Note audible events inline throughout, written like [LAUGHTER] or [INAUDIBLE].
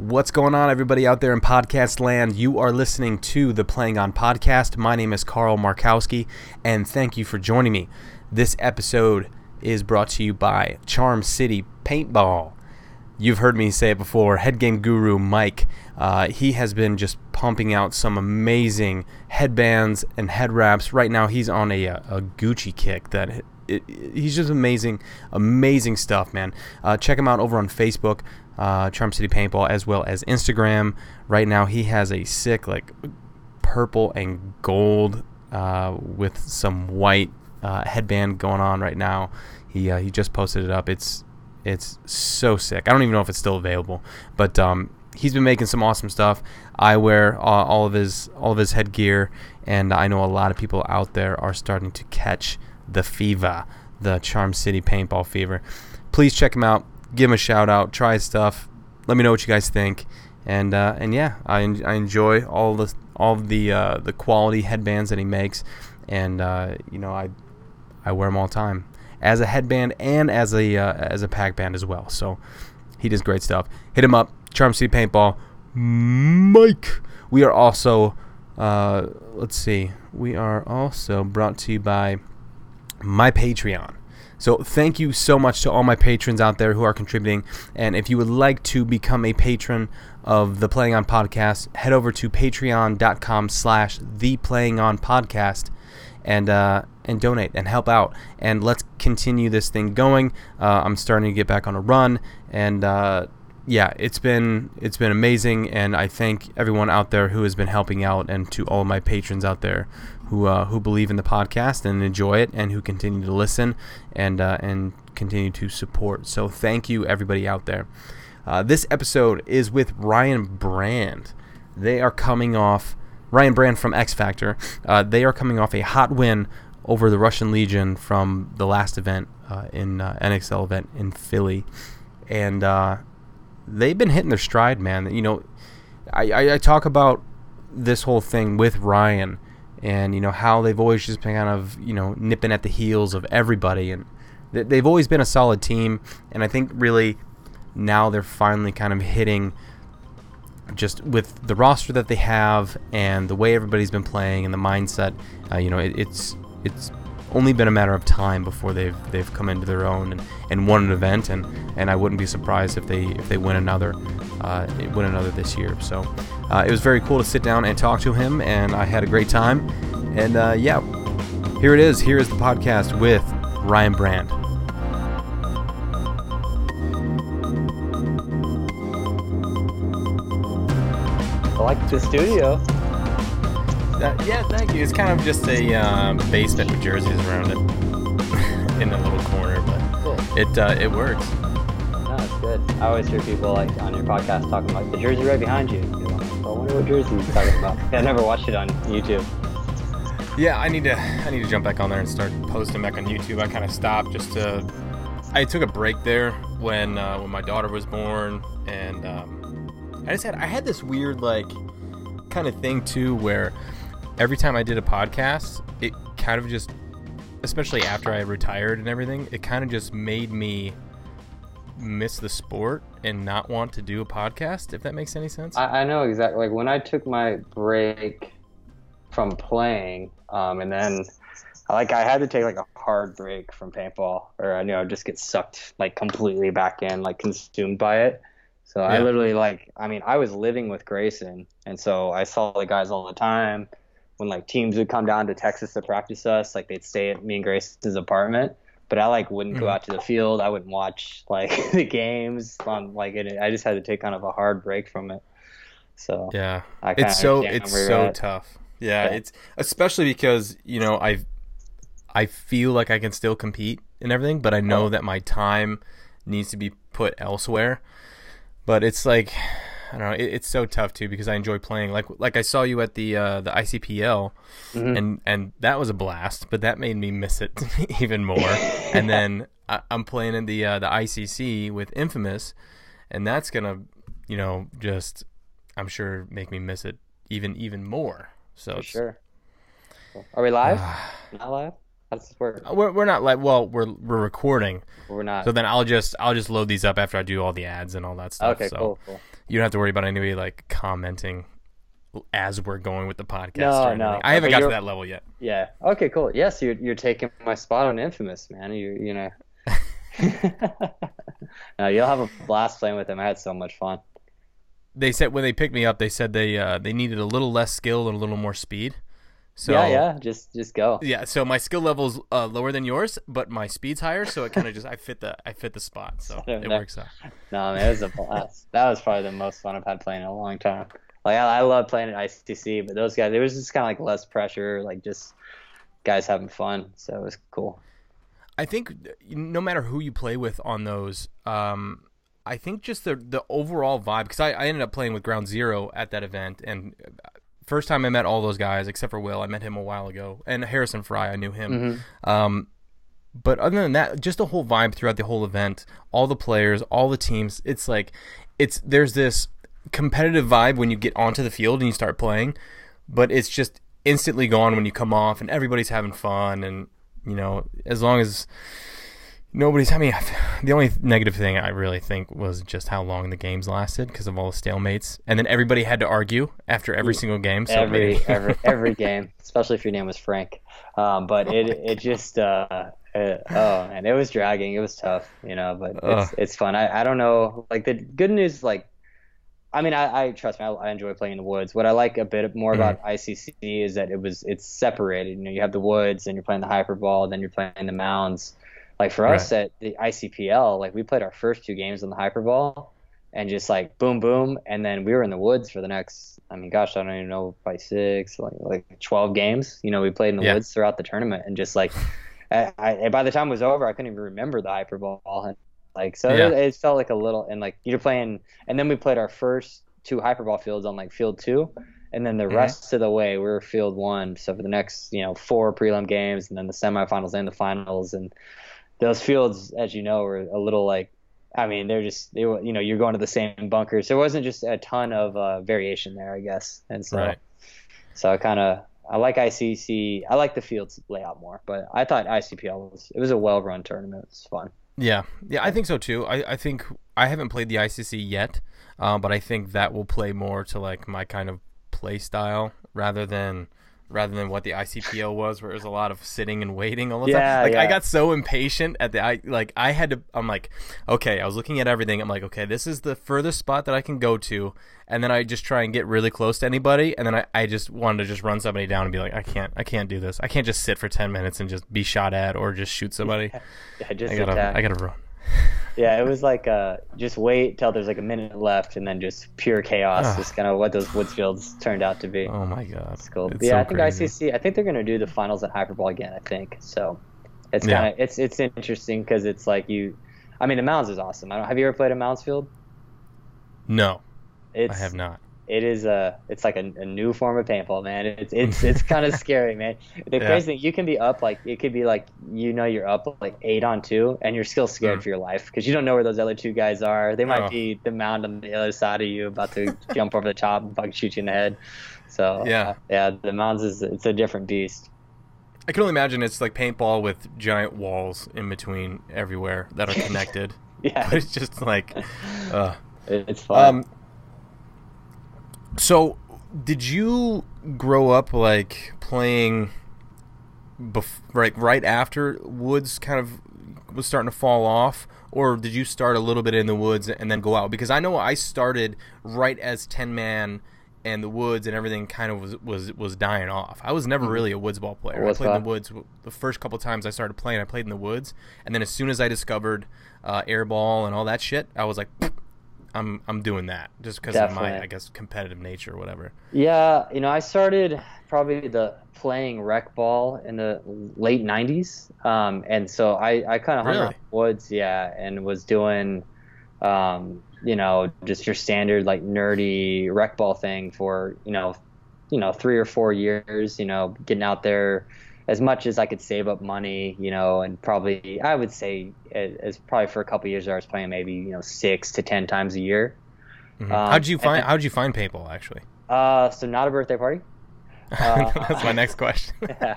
What's going on, everybody out there in podcast land? You are listening to the Playing On podcast. My name is Carl Markowski, and thank you for joining me. This episode is brought to you by Charm City Paintball. You've heard me say it before. Head game guru Mike, uh, he has been just pumping out some amazing headbands and head wraps. Right now, he's on a, a Gucci kick that it, it, he's just amazing, amazing stuff, man. Uh, check him out over on Facebook uh, Charm City Paintball, as well as Instagram. Right now, he has a sick, like, purple and gold uh, with some white uh, headband going on right now. He, uh, he just posted it up. It's it's so sick. I don't even know if it's still available, but um, he's been making some awesome stuff. I wear all, all of his all of his headgear, and I know a lot of people out there are starting to catch the fever, the Charm City Paintball fever. Please check him out give him a shout out, try his stuff. Let me know what you guys think. And uh, and yeah, I, I enjoy all the all the uh, the quality headbands that he makes, and uh, you know I I wear them all the time as a headband and as a uh, as a pack band as well. So he does great stuff. Hit him up, Charm City Paintball, Mike. We are also uh, let's see, we are also brought to you by my Patreon. So thank you so much to all my patrons out there who are contributing. And if you would like to become a patron of the Playing On Podcast, head over to patreon.com slash the Playing On Podcast and uh, and donate and help out. And let's continue this thing going. Uh, I'm starting to get back on a run and uh, yeah, it's been it's been amazing, and I thank everyone out there who has been helping out, and to all my patrons out there who uh, who believe in the podcast and enjoy it, and who continue to listen and uh, and continue to support. So thank you, everybody out there. Uh, this episode is with Ryan Brand. They are coming off Ryan Brand from X Factor. Uh, they are coming off a hot win over the Russian Legion from the last event uh, in uh, NXL event in Philly, and they've been hitting their stride, man. You know, I, I, I talk about this whole thing with Ryan and you know how they've always just been kind of you know nipping at the heels of everybody and they've always been a solid team and i think really now they're finally kind of hitting just with the roster that they have and the way everybody's been playing and the mindset uh, you know it, it's it's only been a matter of time before they've they've come into their own and, and won an event and, and I wouldn't be surprised if they if they win another uh, win another this year. So uh, it was very cool to sit down and talk to him, and I had a great time. And uh, yeah, here it is. Here is the podcast with Ryan Brand. I like the studio. Yeah, thank you. It's kind of just a um, basement with jerseys around it [LAUGHS] in a little corner, but cool. it uh, it works. No, it's good. I always hear people like on your podcast talking about the jersey right behind you. I wonder what jersey he's talking about. yeah, [LAUGHS] I never watched it on YouTube. Yeah, I need to I need to jump back on there and start posting back on YouTube. I kind of stopped just to. I took a break there when uh, when my daughter was born, and um, I just had I had this weird like kind of thing too where every time I did a podcast, it kind of just, especially after I retired and everything, it kind of just made me miss the sport and not want to do a podcast. If that makes any sense. I, I know exactly. Like when I took my break from playing, um, and then like I had to take like a hard break from paintball, or I knew I'd just get sucked like completely back in, like consumed by it. So yeah. I literally like, I mean, I was living with Grayson, and so I saw the guys all the time when like teams would come down to Texas to practice us, like they'd stay at me and Grace's apartment. But I like wouldn't mm-hmm. go out to the field. I wouldn't watch like [LAUGHS] the games. Like it, I just had to take kind of a hard break from it. So yeah, it's so it's so at. tough. Yeah, yeah, it's especially because you know I I feel like I can still compete and everything, but I know oh. that my time needs to be put elsewhere. But it's like I don't know. It, it's so tough too because I enjoy playing. Like like I saw you at the uh, the ICPL, mm-hmm. and and that was a blast. But that made me miss it [LAUGHS] even more. and then I, am playing in the uh, the ICC with Infamous, and that's gonna you know just I'm sure make me miss it even even more. So sure. Are we live? Not live. Does this work? We're, we're not like well we're we're recording, We're not. so then I'll just I'll just load these up after I do all the ads and all that stuff. okay, so cool, cool. You don't have to worry about anybody like commenting as we're going with the podcast. No, or no. I haven't got to that level yet. Yeah. Okay, cool. Yes, you're you're taking my spot on Infamous, man. You you know. [LAUGHS] no, you'll have a blast playing with him. I had so much fun. They said when they picked me up, they said they uh, they needed a little less skill and a little more speed. So yeah, yeah. Just just go. Yeah, so my skill level's uh, lower than yours, but my speed's higher, so it kind of just I fit the I fit the spot, so [LAUGHS] it know. works out. No, man, it was a blast. [LAUGHS] that was probably the most fun I've had playing in a long time. Like I, I love playing at ICC, but those guys, there was just kind of like less pressure, like just guys having fun. So it was cool. I think no matter who you play with on those, um, I think just the the overall vibe because I, I ended up playing with Ground Zero at that event and. First time I met all those guys, except for Will, I met him a while ago, and Harrison Fry, I knew him. Um, but other than that, just the whole vibe throughout the whole event, all the players, all the teams, it's like it's there's this competitive vibe when you get onto the field and you start playing, but it's just instantly gone when you come off and everybody's having fun and you know, as long as nobody's I mean, [SIGHS] the only negative thing I really think was just how long the games lasted because of all the stalemates. And then everybody had to argue after every single game. So every every every [LAUGHS] game, especially if your name was Frank. Um, but it it just uh, uh, oh man, it was dragging. It was tough, you know. But it's Ugh. it's fun. I, I don't know. Like the good news, like I mean, I, I trust me. I, I enjoy playing in the woods. What I like a bit more about ICC is that it was it's separated. You know, you have the woods, and you're playing the hyperball, then you're playing the mounds. Like for us at the ICPL, like we played our first two games on the hyperball, and just like boom, boom, and then we were in the woods for the next. I mean, gosh, I don't even know, by six, like like twelve games. You know, we played in the Yeah. woods throughout the tournament, and just like, I, I by the time it was over, I couldn't even remember the hyperball, and like so Yeah. it, it felt like a little, and like you're playing, and then we played our first two hyperball fields on like field two. And then the Mhm. rest of the way, we were field one. So for the next, you know, four prelim games, and then the semifinals and the finals, and those fields, as you know, were a little like, I mean, they're just, they were, you know, you're going to the same bunkers. There wasn't just a ton of uh, variation there, I guess. And so, Right. so I kind of, I like ICC. I like the fields layout more, but I thought ICPL was, it was a well-run tournament. It was fun. Yeah, yeah, I think so too. I, I think I haven't played the ICC yet, uh, but I think that will play more to like my kind of play style rather than rather than what the ICPL was, where it was a lot of sitting and waiting all the Yeah, time. Like I got so impatient at the I like I had to. I'm like, okay, I was looking at everything. I'm like, okay, this is the furthest spot that I can go to, and then I just try and get really close to anybody, and then I, I just wanted to just run somebody down and be like, I can't, I can't do this. I can't just sit for ten minutes and just be shot at or just shoot somebody. [LAUGHS] Yeah, just I gotta, attack. I gotta run. Yeah, it was like uh, just wait till there's like a minute left, and then just pure chaos. Ugh. is kind of what those woods fields turned out to be. Oh my god, It's cool. It's yeah, so I think crazy. ICC. I think they're gonna do the finals at Hyperball again. I think so. It's kind of it's it's interesting because it's like you. I mean, the Mounds is awesome. I don't, have you ever played a Mounds field? No, It's I have not. It is a it's like a, a new form of paintball, man. It's it's [LAUGHS] it's kind of scary, man. The Yeah. crazy thing, you can be up like it could be like you know you're up like eight on two, and you're still scared Mm. for your life because you don't know where those other two guys are. They might Oh. be the mound on the other side of you, about to [LAUGHS] jump over the top and fucking shoot you in the head. So Yeah. uh, yeah, the mounds is it's a different beast. I can only imagine it's like paintball with giant walls in between everywhere that are connected. [LAUGHS] Yeah, but it's just like, uh. it's fun. um. So, did you grow up like playing, bef- right right after Woods kind of was starting to fall off, or did you start a little bit in the Woods and then go out? Because I know I started right as ten man. And the woods and everything kind of was was, was dying off. I was never really a woods ball player. I played in the woods the first couple times I started playing. I played in the woods, and then as soon as I discovered uh, airball and all that shit, I was like, I'm I'm doing that just because of my I guess competitive nature or whatever. Yeah, you know, I started probably the playing rec ball in the late '90s, um, and so I, I kind of hung Really? out in the woods, yeah, and was doing, um, you know, just your standard like nerdy rec ball thing for you know, you know, three or four years, you know, getting out there as much as I could save up money, you know, and probably I would say as, probably for a couple years I was playing maybe you know six to ten times a year. Mhm. Um, how'd you find How'd you find paintball actually? Uh, so not a birthday party. Uh, [LAUGHS] That's my [LAUGHS] next question. [LAUGHS] yeah.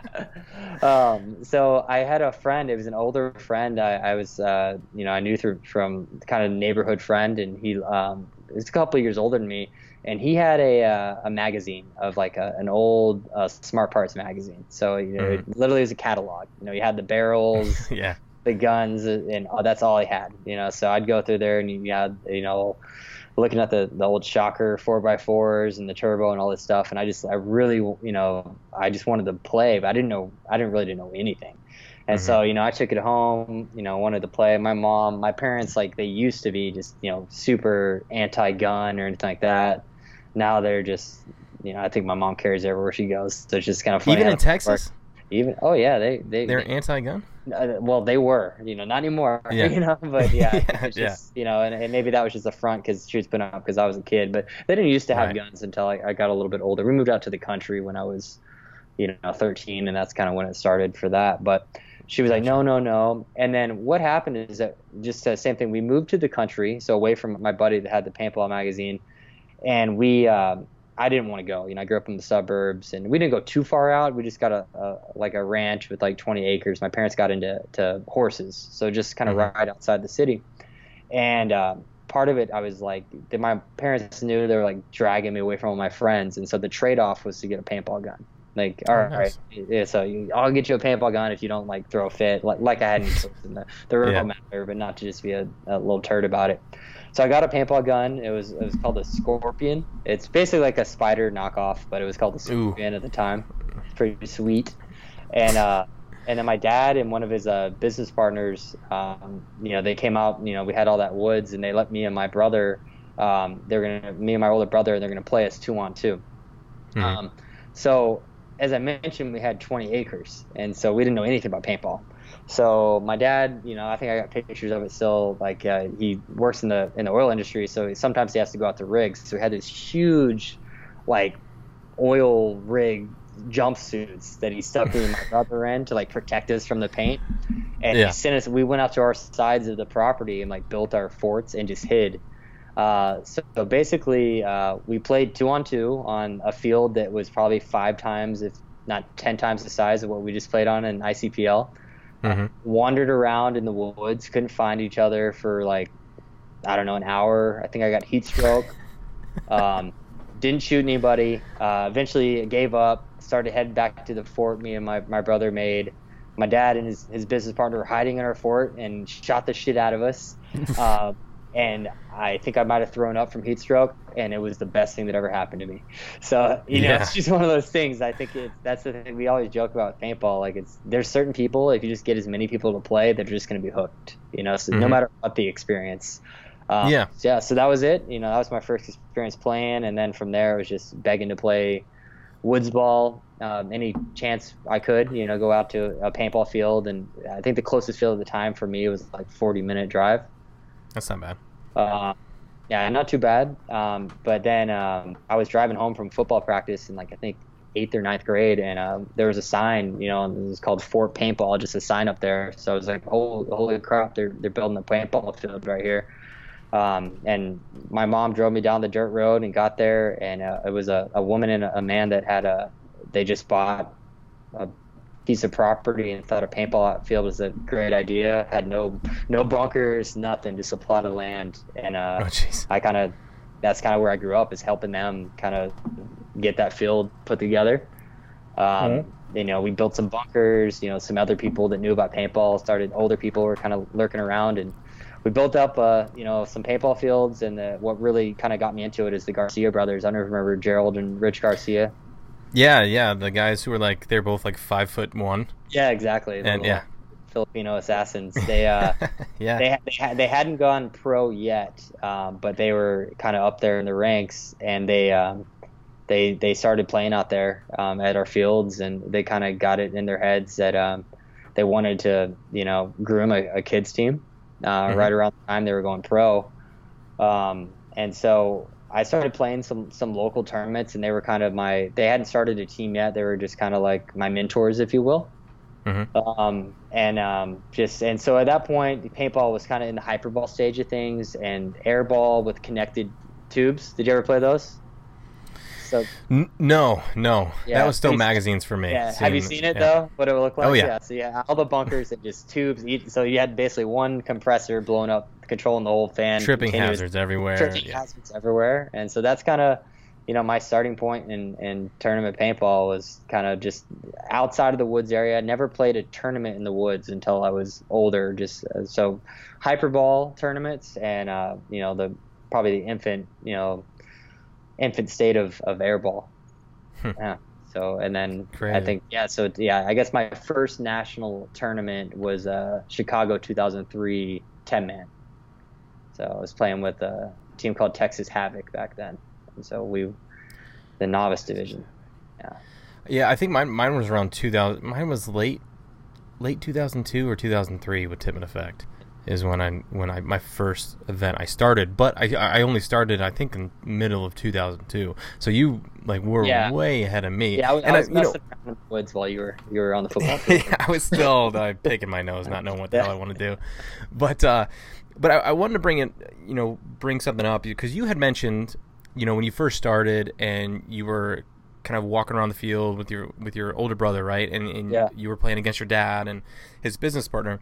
Um, so I had a friend. It was an older friend. I, I was, uh, you know, I knew through from kind of neighborhood friend, and he um, was a couple of years older than me. And he had a uh, a magazine of like a, an old uh, Smart Parts magazine. So you know, it literally was a catalog. You know, you had the barrels, [LAUGHS] yeah. the guns, and oh, that's all he had. You know, so I'd go through there, and you had, you know, looking at the, the old shocker four x fours and the turbo and all this stuff and i just i really you know i just wanted to play but i didn't know i didn't really didn't know anything and Mm-hmm. so you know i took it home you know wanted to play my mom my parents like they used to be just you know super anti-gun or anything like that now they're just you know i think my mom carries everywhere she goes so it's just kind of funny Even in Texas, works. even oh yeah they they they're they- anti-gun. uh, well, they were, you know, not anymore, [LAUGHS] Yeah. you know, but yeah, [LAUGHS] Yeah, just, you know, and, and maybe that was just a front because she was put up because I was a kid, but they didn't used to have Right. guns until I, I got a little bit older. We moved out to the country when I was, you know, 13, and that's kind of when it started for that. But she was like, no, no, no. And then what happened is that just the same thing. We moved to the country, so away from my buddy that had the paintball magazine, and we. Um, I didn't want to go. You know, I grew up in the suburbs, and we didn't go too far out. We just got a, a like a ranch with like 20 acres. My parents got into to horses, so just kind of Mhm. right outside the city. And um, part of it, I was like, my parents knew they were like dragging me away from all my friends, and so the trade-off was to get a paintball gun. Like, all Oh, right, nice. yeah, so you, I'll get you a paintball gun if you don't like throw a fit, like like I had in [LAUGHS] the the real Yeah. matter, but not to just be a, a little turd about it. So I got a paintball gun. It was it was called a Scorpion. It's basically like a spider knockoff, but it was called the Ooh. Scorpion at the time. Pretty sweet. And uh, and then my dad and one of his uh, business partners, um, you know, they came out. You know, we had all that woods, and they let me and my brother. Um, they're gonna me and my older brother, they're gonna play us two on 2 Mhm. Um, so as I mentioned, we had 20 acres, and so we didn't know anything about paintball. So my dad, you know, I think I got pictures of it still. Like uh, he works in the in the oil industry, so sometimes he has to go out to rigs. So we had this huge, like, oil rig jumpsuits that he stuck me and my [LAUGHS] brother in to like protect us from the paint. And Yeah. he sent us. We went out to our sides of the property and like built our forts and just hid. Uh, so, so basically, uh, we played two on two on a field that was probably five times, if not ten times, the size of what we just played on in ICPL. Mhm. Wandered around in the woods, couldn't find each other for like, I don't know, an hour. I think I got heat stroke. [LAUGHS] um, didn't shoot anybody. Uh, eventually, gave up. Started heading back to the fort. Me and my, my brother made. My dad and his, his business partner were hiding in our fort and shot the shit out of us. [LAUGHS] uh, and I think I might have thrown up from heat stroke, and it was the best thing that ever happened to me. [LAUGHS] So you know, Yeah. it's just one of those things. I think it's that's the thing we always joke about paintball. Like it's there's certain people if you just get as many people to play, they're just going to be hooked. You know, so no Mhm. matter what the experience. Um, Yeah. so yeah. So that was it. You know, that was my first experience playing, and then from there it was just begging to play woods ball um, any chance I could. You know, go out to a paintball field, and I think the closest field at the time for me was like 40 minute drive. That's not bad. Uh, yeah, not too bad. Um, but then um, I was driving home from football practice in like I think eighth or ninth grade, and um, there was a sign, you know, it was called Fort Paintball, just a sign up there. So I was like, holy, holy crap, they're they're building a paintball field right here. Um, and my mom drove me down the dirt road and got there, and uh, it was a, a woman and a, a man that had a they just bought a piece of property and thought a paintball field was a great idea. Had no no bunkers, nothing, just a plot of land. And uh, Oh. I kind of that's kind of where I grew up is helping them kind of get that field put together. Um, You know, we built some bunkers. You know, some other people that knew about paintball started. Older people were kind of lurking around, and we built up, uh, you know, some paintball fields. And the, what really kind of got me into it is the Garcia brothers. I don't know if you remember Gerald and Rich Garcia. Yeah, yeah. The guys who were like they're both like five foot one. Yeah, exactly. The And yeah. Filipino assassins. [LAUGHS] They uh, yeah. they they, had, they hadn't gone pro yet, um, but they were kind of up there in the ranks, and they um, they they started playing out there um, at our fields, and they kind of got it in their heads that um, they wanted to you know groom a, a kids team uh, Mhm. right around the time they were going pro, um, and so. I started playing some some local tournaments, and they were kind of my. They hadn't started a team yet. They were just kind of like my mentors, if you will. Mhm. Um, and um, just and so at that point, paintball was kind of in the hyperball stage of things, and airball with connected tubes. Did you ever play those? So N- no, no, Yeah, that was still magazines for me. yeah, have you seen it yeah. though? What it looked like? Oh, yeah. So yeah, all the bunkers and just tubes. So you had basically one compressor blowing up, controlling the whole fan. Tripping continuous- hazards everywhere. tripping yeah. hazards everywhere, and so that's kind of, you know, my starting point in in tournament paintball was kind of just outside of the woods area. I never played a tournament in the woods until I was older. Just uh, so hyperball tournaments and uh, you know the probably the infant you know infant state of of airball. Hmm. Yeah. So and then I think yeah. So yeah, I guess my first national tournament was uh, Chicago 2003 10 man. So I was playing with a team called Texas Havoc back then, and so we the novice division. Yeah, Yeah, I think mine mine was around 2000. Mine was late late 2002 or 2003 with Tip and Effect is when I when I my first event I started, but I I only started I think in middle of 2002. So you like were Yeah. way ahead of me. Yeah, I was, and I was you know, around in the woods while you were you were on the [LAUGHS] football field. yeah, I was still uh, picking my nose, not knowing what the hell I want to do. But uh, but I, I wanted to bring it, you know, bring something up because you had mentioned, you know, when you first started and you were kind of walking around the field with your with your older brother, right? And, and Yeah. you were playing against your dad and his business partner.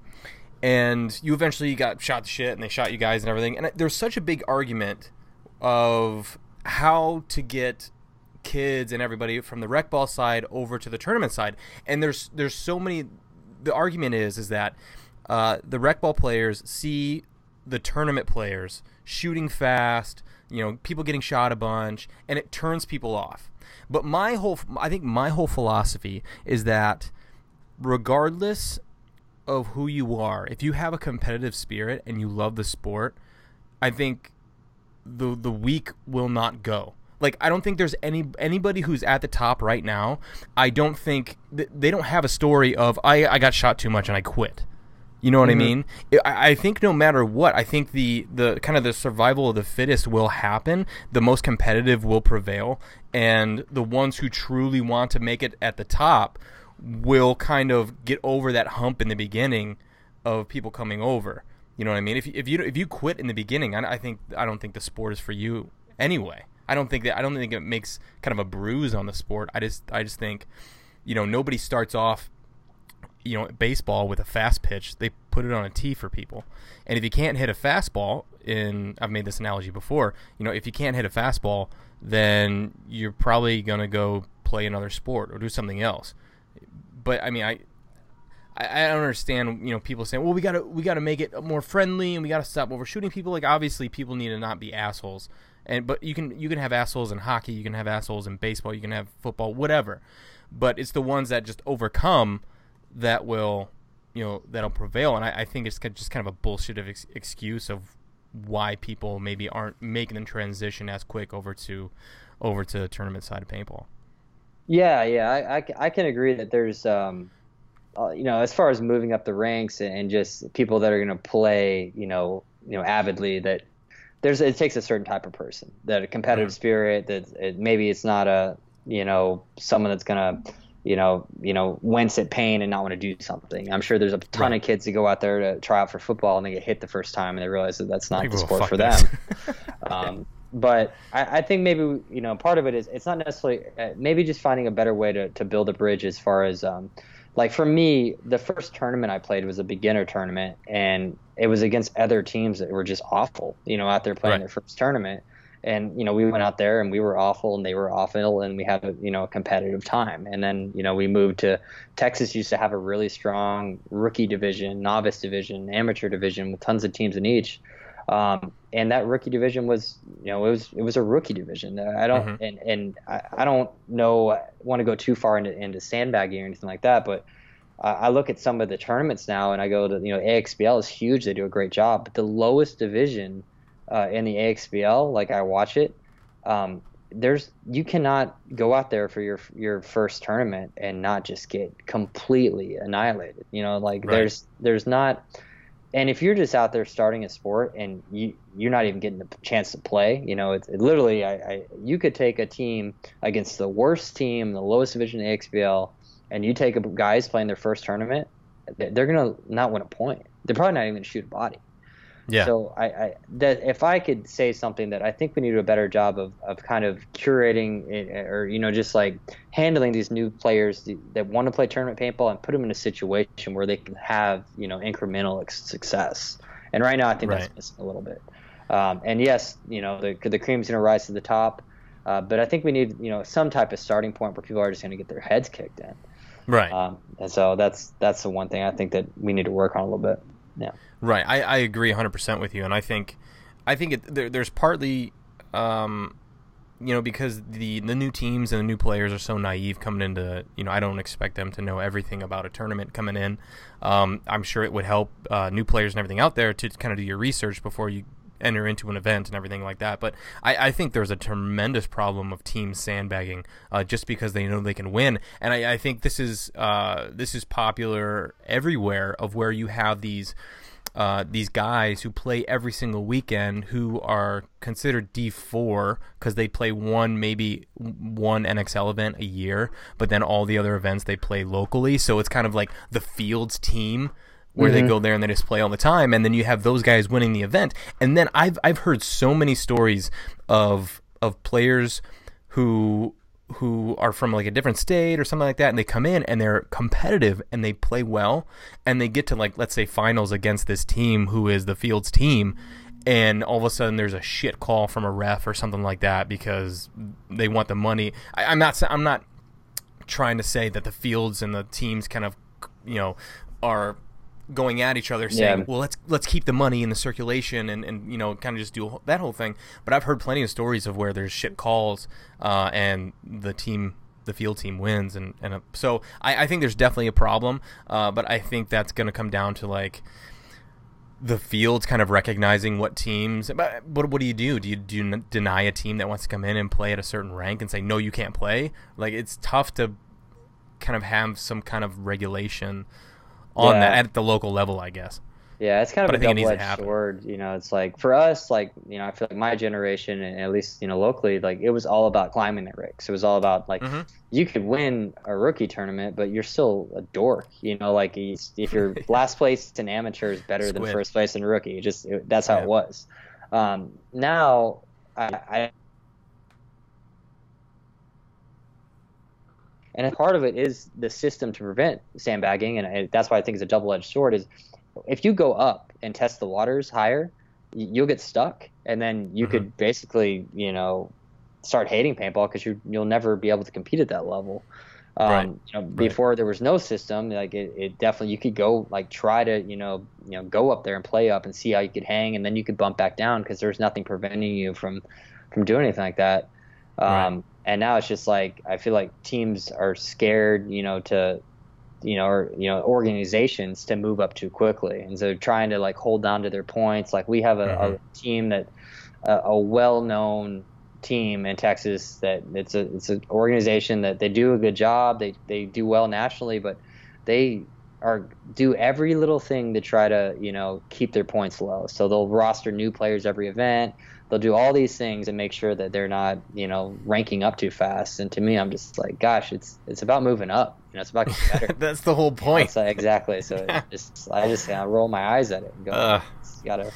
And you eventually got shot to shit, and they shot you guys and everything. And there's such a big argument of how to get kids and everybody from the rec ball side over to the tournament side. And there's there's so many. The argument is is that uh, the rec ball players see the tournament players shooting fast, you know, people getting shot a bunch, and it turns people off. But my whole, I think my whole philosophy is that regardless of who you are, if you have a competitive spirit and you love the sport, I think the the weak will not go. Like I don't think there's any anybody who's at the top right now. I don't think th- they don't have a story of I I got shot too much and I quit. You know what I mm-hmm. mean? I, I think no matter what, I think the the kind of the survival of the fittest will happen. The most competitive will prevail, and the ones who truly want to make it at the top will kind of get over that hump in the beginning of people coming over. You know what I mean? If you- if you if you quit in the beginning, I, I think I don't think the sport is for you anyway. I don't think that I don't think it makes kind of a bruise on the sport. I just I just think, you know, nobody starts off you know, baseball with a fast pitch, they put it on a tee for people. And if you can't hit a fastball, in I've made this analogy before, you know, if you can't hit a fastball, then you're probably gonna go play another sport or do something else. But I mean. I I don't understand, you know, people saying, "Well, we gotta we gotta make it more friendly, and we gotta stop overshooting people." Like, obviously, people need to not be assholes, and but you can you can have assholes in hockey, you can have assholes in baseball, you can have football, whatever. But it's the ones that just overcome that will, you know, that'll prevail. And I, I think it's just kind of a bullshit of ex- excuse of why people maybe aren't making the transition as quick over to over to the tournament side of paintball. Yeah, yeah, I, I, I can agree that there's, um, uh, you know, as far as moving up the ranks and, and just people that are going to play, you know, you know, avidly, that there's it takes a certain type of person, that a competitive Mhm. spirit, that it, maybe it's not a, you know, someone that's going to, you know, you know, wince at pain and not want to do something. I'm sure there's a ton Right. of kids that go out there to try out for football and they get hit the first time and they realize that that's not People, the sport for this. them. [LAUGHS] Um, but I, I think maybe you know part of it is it's not necessarily uh, maybe just finding a better way to, to build a bridge as far as um, like for me the first tournament I played was a beginner tournament and it was against other teams that were just awful you know out there playing Right. their first tournament and you know we went out there and we were awful and they were awful and we had a you know a competitive time. And then you know we moved to Texas used to have a really strong rookie division novice division amateur division with tons of teams in each. Um, and that rookie division was you know it was it was a rookie division. I don't Mhm. and and I, I don't know I want to go too far into, into sandbagging or anything like that but I I look at some of the tournaments now and I go to you know AXBL is huge. They do a great job but the lowest division uh, in the AXBL like I watch it um, there's you cannot go out there for your your first tournament and not just get completely annihilated you know like Right. there's there's not and if you're just out there starting a sport and you you're not even getting the chance to play, you know, it's it literally I, I you could take a team against the worst team, the lowest division in the XBL, and you take a guys playing their first tournament, they- they're gonna not win a point. They're probably not even gonna shoot a body. Yeah. So I, I that if I could say something that I think we need to do a better job of, of kind of curating it, or you know just like handling these new players that want to play tournament paintball and put them in a situation where they can have you know incremental success. And right now I think Right. that's missing a little bit. Um, and yes, you know the the cream's going to rise to the top, uh, but I think we need you know some type of starting point where people are just going to get their heads kicked in. Right. Um, and so that's that's the one thing I think that we need to work on a little bit. Yeah. Right, I, I agree 100% with you, and I think, I think it, there, there's partly, um, you know, because the the new teams and the new players are so naive coming into, you know, I don't expect them to know everything about a tournament coming in. Um, I'm sure it would help uh, new players and everything out there to kind of do your research before you enter into an event and everything like that. But I, I think there's a tremendous problem of teams sandbagging uh, just because they know they can win, and I, I think this is uh, this is popular everywhere of where you have these uh, these guys who play every single weekend who are considered D4 because they play one, maybe one NXL event a year, but then all the other events they play locally. So it's kind of like the Fields team where they go there and they just play all the time. And then you have those guys winning the event. And then I've, I've heard so many stories of, of players who who are from like a different state or something like that and they come in and they're competitive and they play well and they get to like let's say finals against this team who is the Fields team and all of a sudden there's a shit call from a ref or something like that because they want the money. I, I'm not I'm not trying to say that the Fields and the teams kind of you know are going at each other saying, Yeah. "Well, let's let's keep the money in the circulation and, and you know kind of just do that whole thing." But I've heard plenty of stories of where there's shit calls uh, and the team, the field team wins, and and uh, so I, I think there's definitely a problem. Uh, but I think that's going to come down to like the fields kind of recognizing what teams. But what what do you do? Do you do you n- deny a team that wants to come in and play at a certain rank and say no, you can't play? Like it's tough to kind of have some kind of regulation on Yeah. that at the local level, I guess. Yeah, it's kind But of I a think it needs to double-edged sword. You know, it's like for us, like you know, I feel like my generation, and at least you know locally, like it was all about climbing the ranks. It was all about like Mhm. you could win a rookie tournament, but you're still a dork. You know, like if you're [LAUGHS] last place in amateur is better than first place in rookie. Just it, that's how Yeah. it was. Um, now, I, and a part of it is the system to prevent sandbagging, and that's why I think it's a double-edged sword. Is if you go up and test the waters higher, you'll get stuck, and then you Mhm. could basically, you know, start hating paintball because you you'll never be able to compete at that level. Um, Right. You know, before there was no system, like it, it definitely you could go like try to you know you know go up there and play up and see how you could hang, and then you could bump back down because there's nothing preventing you from from doing anything like that. Um, Right. And now it's just like I feel like teams are scared, you know, to you know, or you know, organizations to move up too quickly, and so trying to like hold on to their points. Like we have a, Mhm. a team that a, a well-known team in Texas that it's a it's an organization that they do a good job. They they do well nationally, but they are do every little thing to try to you know keep their points low. So they'll roster new players every event. They'll do all these things and make sure that they're not you know ranking up too fast. And to me, I'm just like, gosh, it's it's about moving up. You know, it's about getting better. [LAUGHS] That's the whole point. That's, uh, exactly. So [LAUGHS] just I just kind of roll my eyes at it and go, Uh. it's gotta.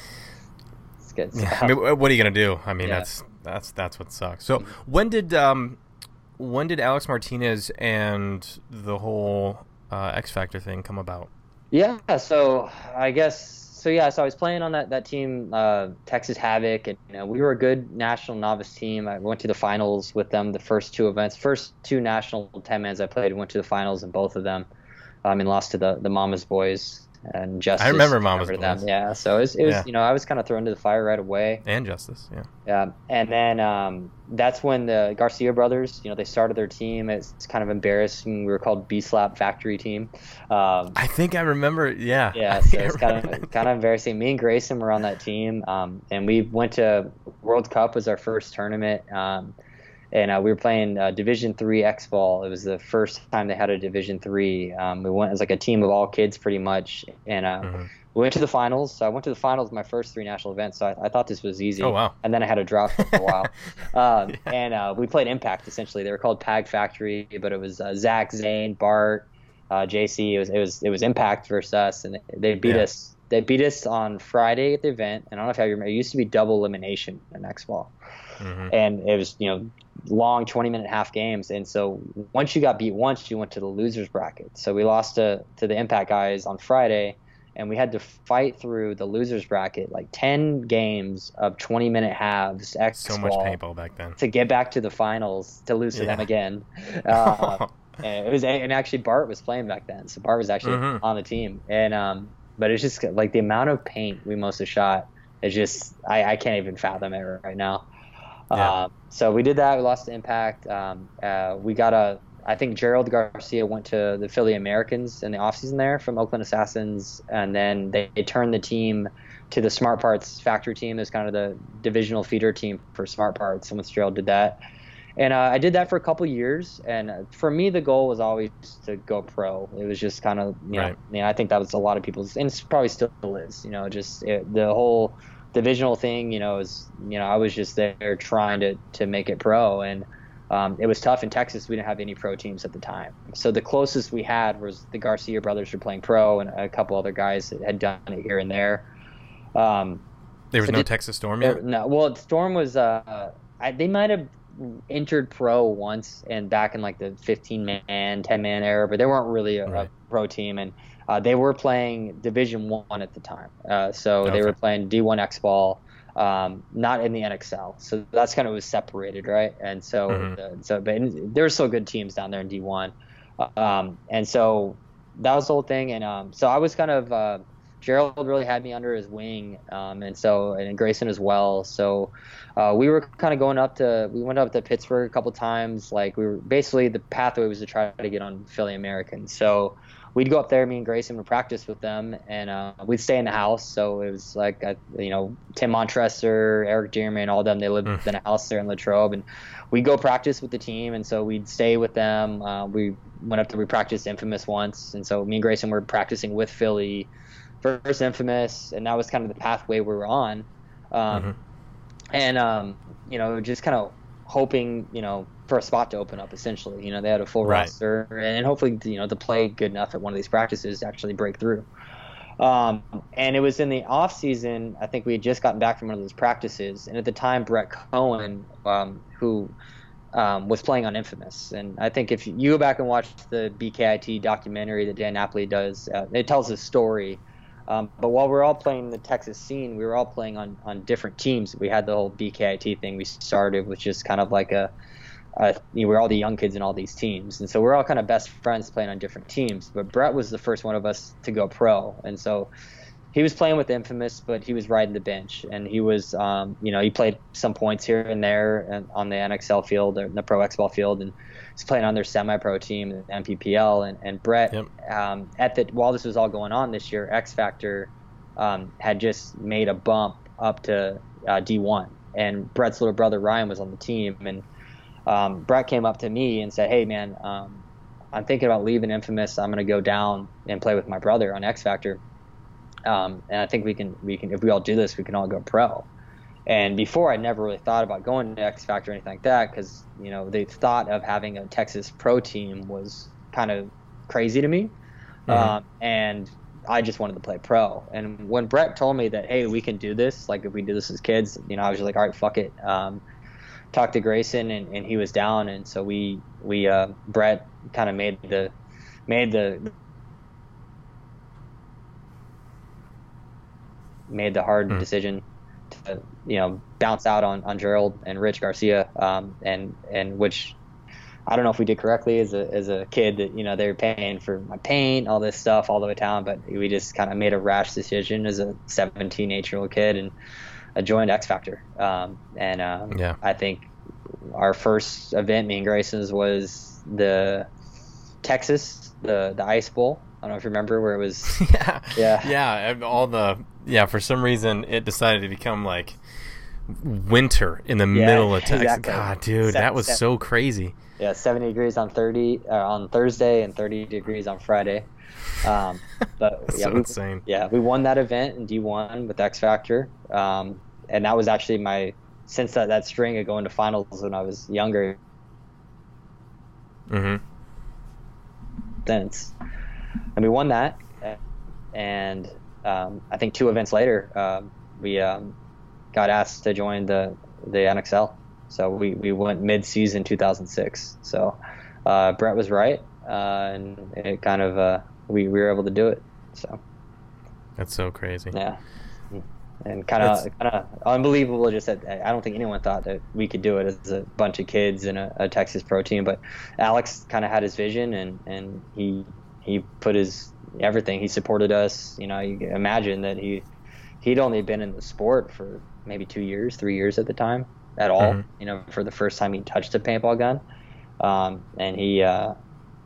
It's good. Yeah, I [LAUGHS] mean, what are you gonna do? I mean, Yeah. that's that's that's what sucks. So when did um when did Alex Martinez and the whole uh, X Factor thing come about? Yeah, so I guess so. Yeah, so I was playing on that that team, uh, Texas Havoc, and you know, we were a good national novice team. I went to the finals with them the first two events, first two national ten mans I played. Went to the finals in both of them, um, mean, lost to the the Mama's Boys and Justice. I remember Mama's them. Boys. Yeah, so it was, it was Yeah. you know I was kind of thrown to the fire right away. And Justice, yeah. Yeah, and then um, that's when the Garcia brothers, you know, they started their team. It's, it's kind of embarrassing. We were called B Slap Factory Team. Um, I think I remember. Yeah. yeah, [LAUGHS] so it's kind of kind of embarrassing. Me and Grayson were on that team, um, and we went to World Cup was our first tournament, um, and uh, we were playing uh, Division Three X Ball. It was the first time they had a Division Three. Um, we went as like a team of all kids, pretty much, and uh, Mhm. we went to the finals. So I went to the finals my first three national events. So I, I thought this was easy. Oh, wow. And then I had a drop for a while. [LAUGHS] Um, And uh, we played Impact essentially. They were called Pag Factory, but it was uh, Zach, Zane, Bart, uh, JC. It was it was it was Impact versus us, and they beat Yeah. us they beat us on Friday at the event, and I don't know if I remember. It used to be double elimination in X ball, mm-hmm. and it was you know long 20 minute half games. And so once you got beat once, you went to the losers bracket. So we lost to to the Impact guys on Friday, and we had to fight through the losers bracket like 10 games of 20 minute halves. X so much paintball back then to get back to the finals to lose to yeah. them again. [LAUGHS] Uh, and it was and actually Bart was playing back then, so Bart was actually mm-hmm. on the team, and um, but it's just like the amount of paint we must have shot is just I, I can't even fathom it right now. Yeah. Uh, so we did that. We lost the impact. Um, uh, we got a. I think Gerald Garcia went to the Philly Americans in the offseason there from Oakland Assassins, and then they, they turned the team to the Smart Parts factory team. It's kind of the divisional feeder team for Smart Parts. And once Gerald did that, and uh, I did that for a couple years. And uh, for me, the goal was always to go pro. It was just kind of, you right. know, I, mean, I think that was a lot of people's, and it's probably still is. You know, just it, the whole divisional thing. You know, is you know, I was just there trying to to make it pro, and um, it was tough in Texas. We didn't have any pro teams at the time, so the closest we had was the Garcia brothers were playing pro, and a couple other guys had done it here and there. Um, there was no did, Texas Storm yet. No, well, Storm was. Uh, I, they might have entered pro once and back in like the 15 man 10 man era but they weren't really a, right. a pro team and uh, they were playing division one at the time uh, so okay. they were playing d1 x ball um, not in the nxl so that's kind of was separated right and so mm-hmm. so but there were still good teams down there in d1 um, and so that was the whole thing and um, so i was kind of uh, Gerald really had me under his wing, um, and so and Grayson as well. So uh, we were kind of going up to we went up to Pittsburgh a couple times. Like we were basically the pathway was to try to get on Philly American. So we'd go up there. Me and Grayson would practice with them, and uh, we'd stay in the house. So it was like uh, you know Tim Montressor, Eric Dearman, all them. They lived mm. in a house there in Latrobe, and we'd go practice with the team. And so we'd stay with them. Uh, we went up to we practiced Infamous once, and so me and Grayson were practicing with Philly first Infamous, and that was kind of the pathway we were on. Um, mm-hmm. And um, you know, just kind of hoping, you know, for a spot to open up. Essentially, you know, they had a full right. roster, and hopefully, you know, to play good enough at one of these practices to actually break through. Um, and it was in the off season. I think we had just gotten back from one of those practices, and at the time, Brett Cohen, um, who um, was playing on Infamous. And I think if you go back and watch the BKIT documentary that Dan Napoli does, uh, it tells a story um, but while we are all playing the Texas scene, we were all playing on, on different teams. We had the whole BKIT thing we started, which is kind of like a, a you know, we're all the young kids in all these teams. And so we're all kind of best friends playing on different teams. But Brett was the first one of us to go pro. And so he was playing with Infamous, but he was riding the bench. And he was, um, you know, he played some points here and there on the NXL field or the Pro X Ball field. And he's playing on their semi-pro team, the MPPL, and, and Brett yep. um, at the while this was all going on this year, X Factor um, had just made a bump up to uh, D1, and Brett's little brother Ryan was on the team, and um, Brett came up to me and said, "Hey man, um, I'm thinking about leaving Infamous. I'm going to go down and play with my brother on X Factor." Um, and I think we can we can if we all do this, we can all go pro. And before, I never really thought about going to X Factor or anything like that because you know the thought of having a Texas pro team was kind of crazy to me, mm-hmm. um, and I just wanted to play pro. And when Brett told me that, hey, we can do this, like if we do this as kids, you know, I was just like, all right, fuck it. Um, talked to Grayson, and, and he was down, and so we we uh, Brett kind of made the made the made the hard mm. decision to you know bounce out on, on Gerald and Rich Garcia, um, and and which I don't know if we did correctly as a as a kid that you know they were paying for my paint, all this stuff all the way down, but we just kind of made a rash decision as a 17, 8 year old kid and joined X Factor. Um, and um, yeah. I think our first event, me and Grayson's, was the Texas, the the Ice Bowl. I don't know if you remember where it was. [LAUGHS] yeah, yeah, yeah. All the yeah. For some reason, it decided to become like winter in the yeah, middle of Texas. Exactly. God, dude, seven, that was seven, so crazy. Yeah, seventy degrees on thirty uh, on Thursday and thirty degrees on Friday. Um, but [LAUGHS] yeah, so we, insane. Yeah, we won that event in D one with X Factor, um, and that was actually my since that that string of going to finals when I was younger. Mm-hmm. Since, and we won that, and um, I think two events later, uh, we um, got asked to join the the NXL. So we, we went mid season 2006. So uh, Brett was right, uh, and it kind of uh, we, we were able to do it. So that's so crazy. Yeah, and kind of kind of unbelievable. Just that I don't think anyone thought that we could do it as a bunch of kids in a, a Texas pro team. But Alex kind of had his vision, and and he he put his everything. He supported us. You know, you imagine that he he'd only been in the sport for maybe two years, three years at the time at all. Mm-hmm. You know, for the first time he touched a paintball gun, um, and he, uh,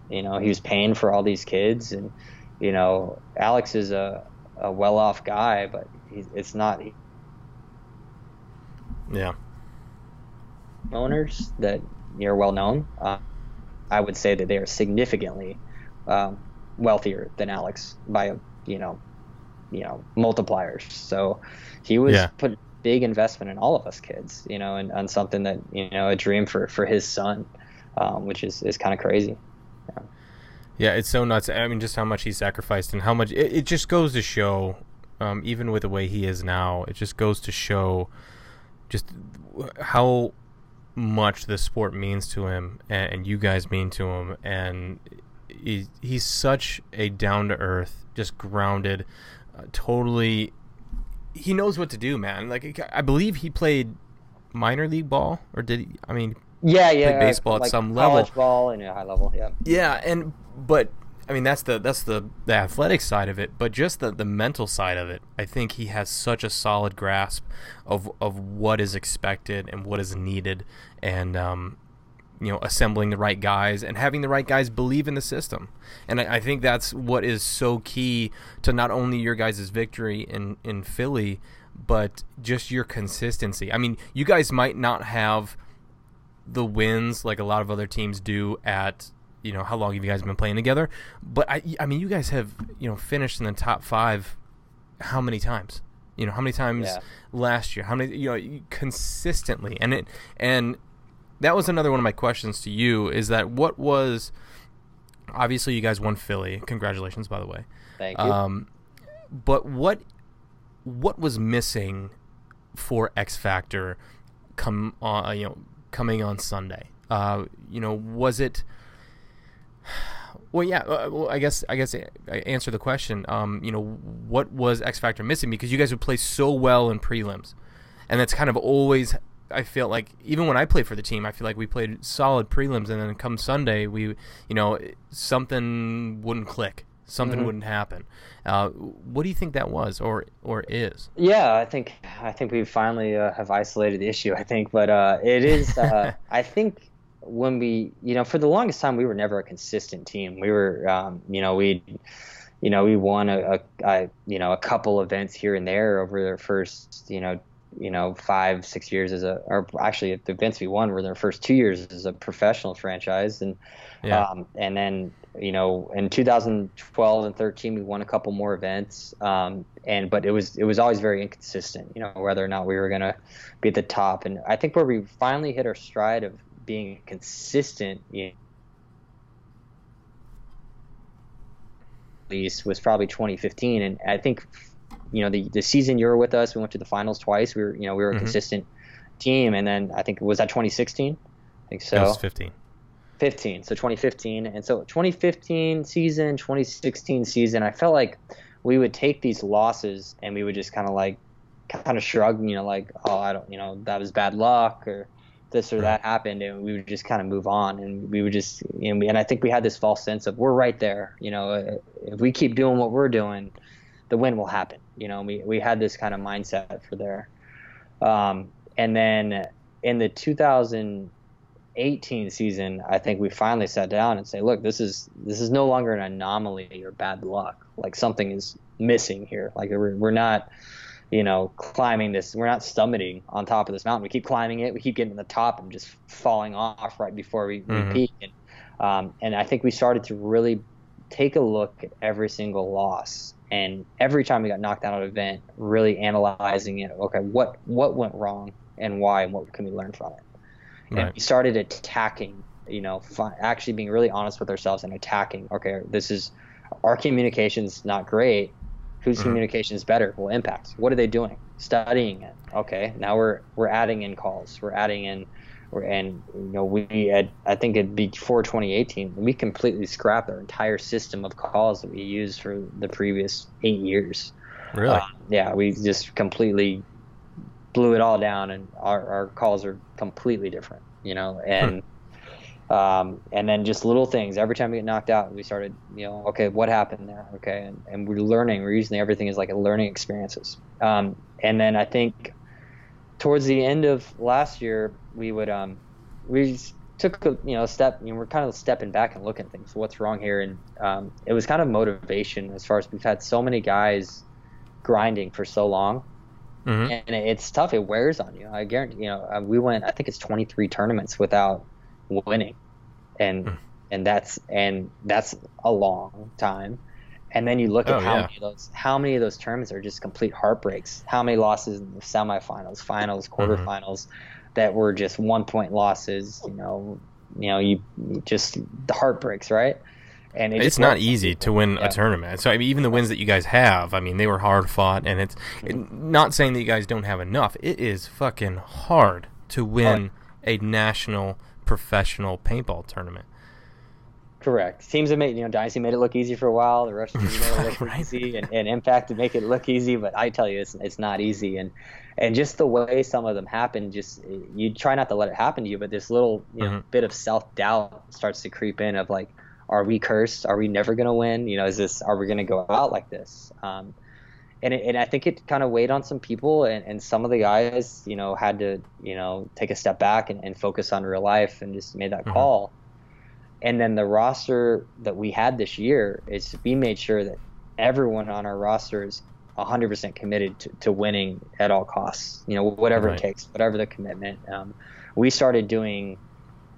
you know, he was paying for all these kids, and you know, Alex is a, a well-off guy, but he, it's not. He, yeah. Owners that you're well known, uh, I would say that they are significantly um, wealthier than Alex by a you know, you know multipliers. So he was yeah. put big investment in all of us kids, you know, and on something that you know a dream for for his son, um, which is is kind of crazy. Yeah. yeah. it's so nuts. I mean, just how much he sacrificed and how much it, it just goes to show, um, even with the way he is now, it just goes to show just how much the sport means to him and, and you guys mean to him and he, he's such a down to earth just grounded uh, totally he knows what to do, man. Like I believe he played minor league ball, or did he? I mean, yeah, yeah, baseball like at some level, college ball and a high level, yeah. Yeah, and but I mean that's the that's the the athletic side of it, but just the the mental side of it. I think he has such a solid grasp of of what is expected and what is needed, and um, you know assembling the right guys and having the right guys believe in the system and I, I, think that's what is so key to not only your guys' victory in in Philly but just your consistency I mean you guys might not have the wins like a lot of other teams do at you know how long have you guys been playing together but I I mean you guys have you know finished in the top 5 how many times you know how many times yeah. last year how many you know consistently and it and that was another one of my questions to you is that what was obviously you guys won Philly. Congratulations, by the way. Thank you. Um, but what what was missing for X Factor come on you know coming on Sunday? Uh, you know, was it? Well, yeah. Uh, well, I guess I guess I answer the question. Um, you know, what was X Factor missing? Because you guys would play so well in prelims, and that's kind of always I feel like even when I played for the team, I feel like we played solid prelims, and then come Sunday, we you know something wouldn't click, something mm-hmm. wouldn't happen. Uh, what do you think that was, or or is? Yeah, I think I think we finally uh, have isolated the issue. I think, but uh, it is. Uh, [LAUGHS] I think when we, you know, for the longest time, we were never a consistent team. We were, um, you know, we you know, we won a, a, a, you know a couple events here and there over their first you know you know five six years as a or actually the events we won were their first two years as a professional franchise and yeah. um, and then you know in 2012 and 13 we won a couple more events um, and but it was it was always very inconsistent you know whether or not we were going to be at the top and I think where we finally hit our stride of being consistent you know, least was probably 2015 and I think you know the the season you were with us, we went to the finals twice. We were you know we were a mm-hmm. consistent team, and then I think was that 2016. I think so. That was 15. 15. So 2015, and so 2015 season, 2016 season, I felt like we would take these losses and we would just kind of like kind of shrug, you know, like oh I don't, you know, that was bad luck or this or right. that happened, and we would just kind of move on, and we would just, you know, and I think we had this false sense of we're right there, you know, if we keep doing what we're doing, the win will happen. You know, we we had this kind of mindset for there. Um, and then in the 2018 season, I think we finally sat down and say, look, this is this is no longer an anomaly or bad luck. Like something is missing here. Like we're we're not you know, climbing this. We're not summiting on top of this mountain. We keep climbing it. We keep getting to the top and just falling off right before we, mm-hmm. we peak. And, um, and I think we started to really take a look at every single loss and every time we got knocked out of an event, really analyzing it. Okay, what what went wrong and why, and what can we learn from it? Right. And we started attacking. You know, fi- actually being really honest with ourselves and attacking. Okay, this is our communication's not great. Whose Mhm. communication is better? Well, impact. What are they doing? Studying it. Okay, now we're we're adding in calls. We're adding in, we're, and you know we had I think it'd be before 2018 we completely scrapped our entire system of calls that we used for the previous eight years. Really? Uh, yeah, we just completely blew it all down, and our, our calls are completely different, you know. And um, and then just little things. Every time we get knocked out, we started, you know, okay, what happened there? Okay, and, and we're learning. We're using everything as like a learning experiences. Um, and then I think towards the end of last year, we would um, we took a you know a step. You know, we're kind of stepping back and looking at things. What's wrong here? And um, it was kind of motivation as far as we've had so many guys grinding for so long Mhm. and it's tough. It wears on you. I guarantee. You know, uh, we went. I think it's 23 tournaments without winning, and Hmm. and that's and that's a long time. And then you look at Oh, how yeah. many of those how many of those tournaments are just complete heartbreaks. How many losses in the semifinals, finals, Mm-hmm. quarterfinals that were just one point losses. You know, you know, you just the heartbreaks, right? And it It's not easy to win Yeah. a tournament. So I mean, even the wins that you guys have, I mean, they were hard fought, and it's it- not saying that you guys don't have enough. It is fucking hard to win a national professional paintball tournament. Correct. Teams have made, you know, Dynasty made it look easy for a while. The Russians made it look [LAUGHS] Right. easy, and, and Impact to make it look easy. But I tell you, it's it's not easy, and and just the way some of them happen, just you try not to let it happen to you. But this little you know, Mhm. bit of self doubt starts to creep in of like, are we cursed? Are we never gonna win? You know, is this? Are we gonna go out like this? Um, and it, and I think it kind of weighed on some people, and, and some of the guys, you know, had to you know take a step back and, and focus on real life and just made that Mhm. call. And then the roster that we had this year is we made sure that everyone on our roster is 100% committed to, to winning at all costs. You know, whatever Right. it takes, whatever the commitment. Um, we started doing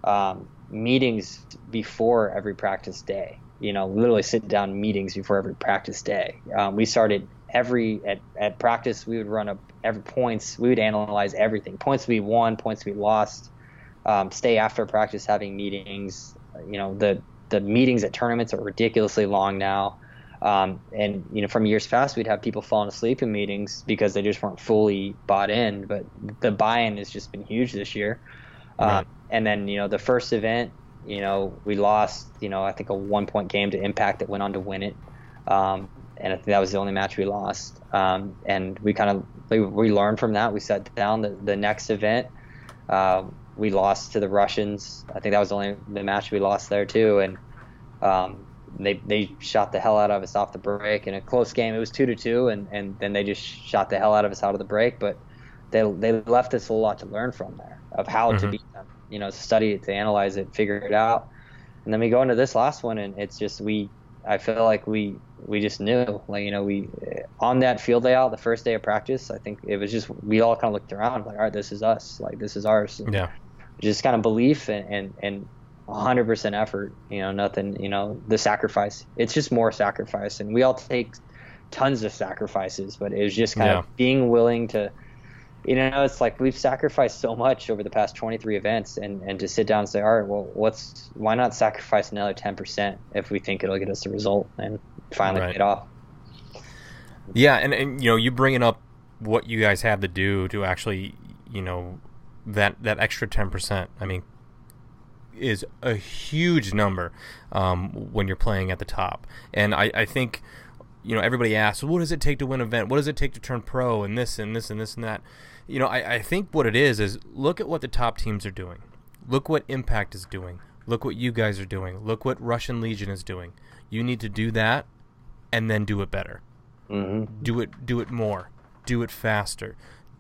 um, meetings before every practice day. You know, literally sit down meetings before every practice day. Um, we started every at, at practice. We would run up every points. We would analyze everything. Points we won, points we lost. Um, stay after practice having meetings. You know, the the meetings at tournaments are ridiculously long now. Um, and you know, from years past, we'd have people falling asleep in meetings because they just weren't fully bought in. But the buy-in has just been huge this year. Um, Right. and then you know, the first event, you know, we lost. You know, I think a one-point game to Impact that went on to win it. Um, and I think that was the only match we lost. Um, and we kind of we, we learned from that. We sat down the, the next event. Uh, we lost to the Russians. I think that was the only the match we lost there too. And um, they they shot the hell out of us off the break in a close game. It was two to two, and, and then they just shot the hell out of us out of the break. But they they left us a lot to learn from there of how to Mhm. beat them. You know, study it, to analyze it, figure it out. And then we go into this last one, and it's just we. I feel like we we just knew, like you know, we eh, on that field layout, the first day of practice. I think it was just we all kind of looked around, like, all right, this is us, like this is ours. And Yeah. just kind of belief and and and 100% effort. You know, nothing. You know, the sacrifice. It's just more sacrifice, and we all take tons of sacrifices, but it was just kind Yeah. of being willing to. You know, it's like we've sacrificed so much over the past 23 events, and, and to sit down and say, all right, well, what's why not sacrifice another 10% if we think it'll get us the result and finally Right. paid off. Yeah, and, and you know, you bringing up what you guys have to do to actually, you know, that that extra ten percent. I mean, is a huge number um, when you're playing at the top. And I, I think, you know, everybody asks, what does it take to win an event? What does it take to turn pro? And this and this and this and that. You know, I, I think what it is is look at what the top teams are doing. Look what Impact is doing. Look what you guys are doing. Look what Russian Legion is doing. You need to do that and then do it better hmm do it do it more do it faster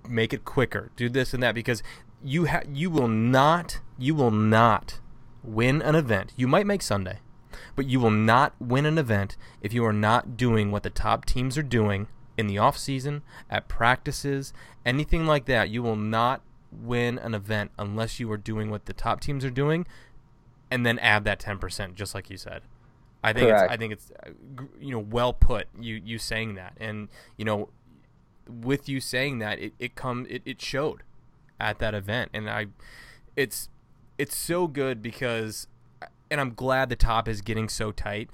make it quicker do this and that because you ha- you will not you will not win an event you might make sunday but you will not win an event if you are not doing what the top teams are doing in the off season at practices anything like that you will not win an event unless you are doing what the top teams are doing and then add that 10% just like you said. I think Correct. it's I think it's uh, you know well put you you saying that. And you know with you saying that it it come it, it showed at that event. And I it's it's so good because and I'm glad the top is getting so tight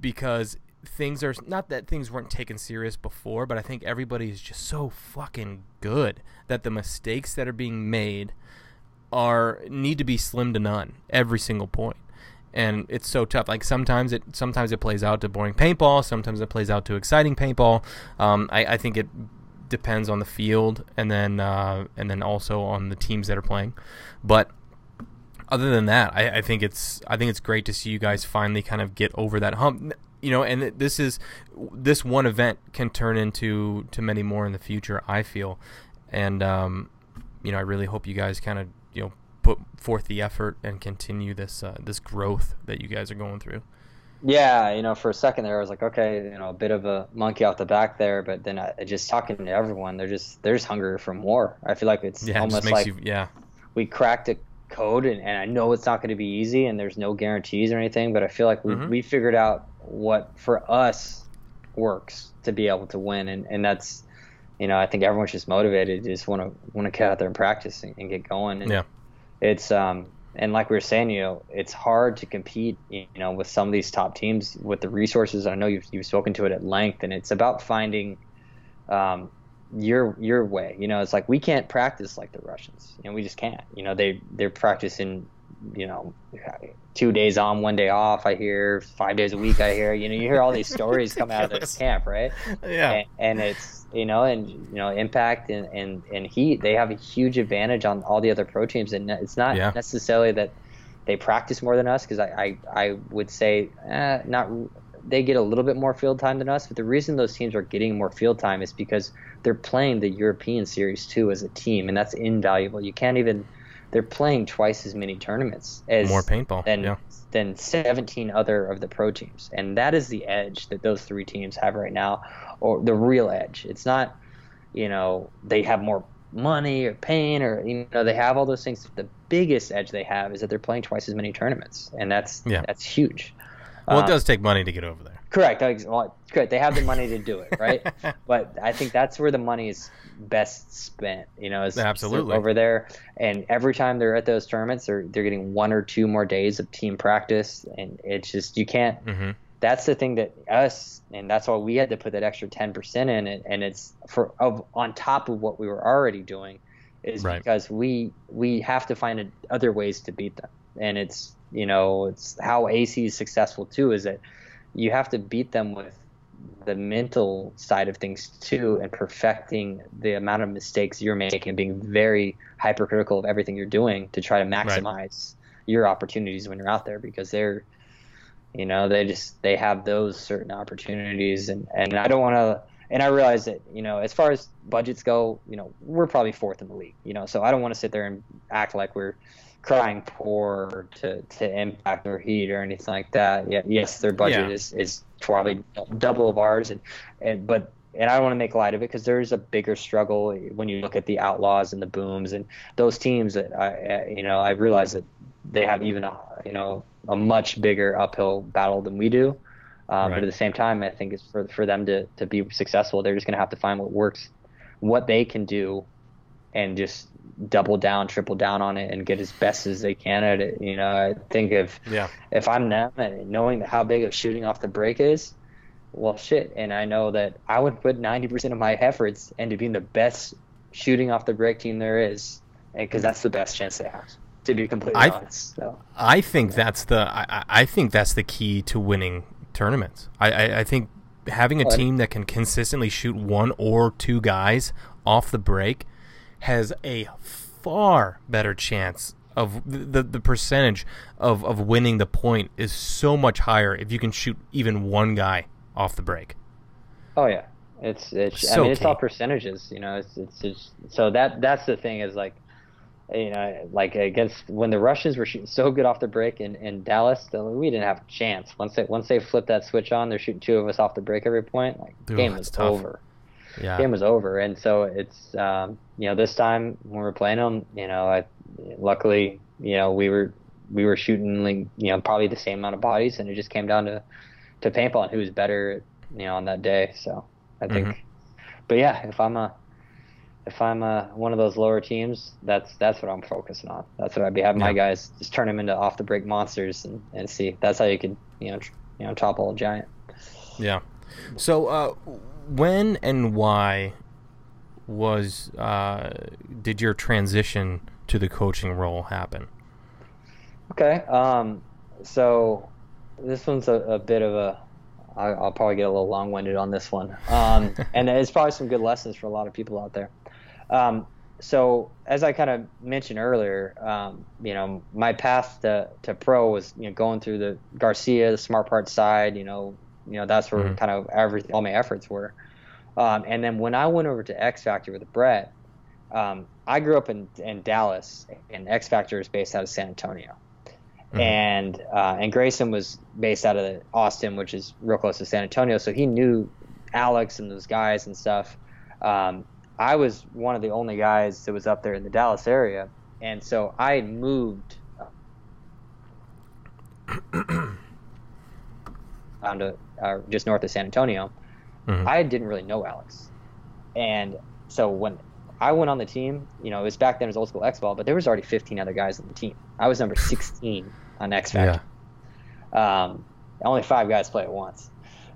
because things are not that things weren't taken serious before, but I think everybody is just so fucking good that the mistakes that are being made are need to be slim to none every single point. And it's so tough. Like sometimes it sometimes it plays out to boring paintball. Sometimes it plays out to exciting paintball. Um, I, I think it depends on the field and then uh, and then also on the teams that are playing. But other than that, I, I, think it's I think it's great to see you guys finally kind of get over that hump. You know, and this is this one event can turn into to many more in the future. I feel, and um, you know, I really hope you guys kind of you know put forth the effort and continue this uh, this growth that you guys are going through. Yeah, you know, for a second there, I was like, okay, you know, a bit of a monkey off the back there, but then I, just talking to everyone, they're just they're just hungry for more. I feel like it's yeah, almost it like you, yeah, we cracked a code, and, and I know it's not going to be easy, and there's no guarantees or anything, but I feel like we mm-hmm. we figured out what for us works to be able to win, and and that's you know, I think everyone's just motivated, just want to want to get out there and practice and, and get going. And yeah, it's um and like we were saying, you know, it's hard to compete, you know, with some of these top teams with the resources. I know you've you've spoken to it at length, and it's about finding um, your your way. You know, it's like we can't practice like the Russians. You know, we just can't. You know, they they're practicing you know, two days on, one day off. I hear five days a week. I hear, you know, you hear all these stories come out of this [LAUGHS] camp, right? Yeah. And, and, it's, you know, and you know, impact and, and and heat. They have a huge advantage on all the other pro teams, and it's not yeah. necessarily that they practice more than us, because I, I I would say eh, not. They get a little bit more field time than us, but the reason those teams are getting more field time is because they're playing the European Series too as a team, and that's invaluable. You can't even they're playing twice as many tournaments as more paintball than yeah. than 17 other of the pro teams, and that is the edge that those three teams have right now, or the real edge. It's not, you know, they have more money or pain or you know they have all those things. The biggest edge they have is that they're playing twice as many tournaments, and that's yeah. that's huge. Well, it um, does take money to get over there. Correct. Well, correct. They have the money to do it, right? [LAUGHS] but I think that's where the money is best spent. You know, is absolutely over there. And every time they're at those tournaments, they're they're getting one or two more days of team practice, and it's just you can't. Mm-hmm. That's the thing that us, and that's why we had to put that extra ten percent in it, and it's for of on top of what we were already doing, is right. because we we have to find other ways to beat them, and it's you know it's how AC is successful too, is that you have to beat them with the mental side of things too and perfecting the amount of mistakes you're making and being very hypercritical of everything you're doing to try to maximize right. your opportunities when you're out there because they're you know they just they have those certain opportunities and and I don't want to and I realize that you know as far as budgets go you know we're probably fourth in the league you know so I don't want to sit there and act like we're crying poor to, to impact or heat or anything like that. Yeah, yes, their budget yeah. is, is probably double of ours, and, and but and I don't want to make light of it because there's a bigger struggle when you look at the Outlaws and the Booms and those teams that I you know I realize that they have even a you know a much bigger uphill battle than we do. Um, right. But at the same time, I think it's for for them to to be successful, they're just going to have to find what works, what they can do, and just double down, triple down on it, and get as best as they can at it. You know, I think if yeah. if I'm them and knowing how big of shooting off the break is, well, shit. And I know that I would put 90% of my efforts into being the best shooting off the break team there is, because that's the best chance they have. To be completely I, honest, so. I think that's the I, I think that's the key to winning tournaments. I, I, I think having a team that can consistently shoot one or two guys off the break has a far better chance of the the percentage of, of winning the point is so much higher if you can shoot even one guy off the break. Oh yeah, it's it's so I mean it's all percentages, you know. It's it's just, so that that's the thing is like, you know, like against when the Russians were shooting so good off the break in, in Dallas, we didn't have a chance. Once they once they flip that switch on, they're shooting two of us off the break every point. Like Ooh, game was tough. over yeah. game was over. And so it's um, you know this time when we're playing them, you know, I luckily you know we were we were shooting like you know probably the same amount of bodies, and it just came down to to paintball and who was better, you know, on that day. So I think, mm-hmm. but yeah, if I'm a if I'm a, one of those lower teams, that's that's what I'm focusing on. That's what I'd be having yeah. my guys just turn them into off the break monsters and, and see. That's how you could you know tr- you know topple a giant. Yeah. So, uh, when and why was uh, did your transition to the coaching role happen? Okay. Um, so this one's a, a bit of a. I, I'll probably get a little long-winded on this one, um, [LAUGHS] and it's probably some good lessons for a lot of people out there. Um, so as I kind of mentioned earlier, um, you know, my path to, to pro was you know going through the Garcia, the Smart Parts side. You know, you know that's where Mhm. kind of everything, all my efforts were. Um, and then when I went over to X Factor with Brett, um, I grew up in in Dallas, and X Factor is based out of San Antonio, Mhm. and uh, and Grayson was based out of Austin, which is real close to San Antonio. So he knew Alex and those guys and stuff. Um, I was one of the only guys that was up there in the Dallas area, and so I moved [CLEARS THROAT] down to uh, just north of San Antonio. Mhm. I didn't really know Alex, and so when I went on the team, you know, it was back then it was old school X ball, but there was already 15 other guys on the team. I was number 16 on X Factor. Yeah. Um, only five guys play at once,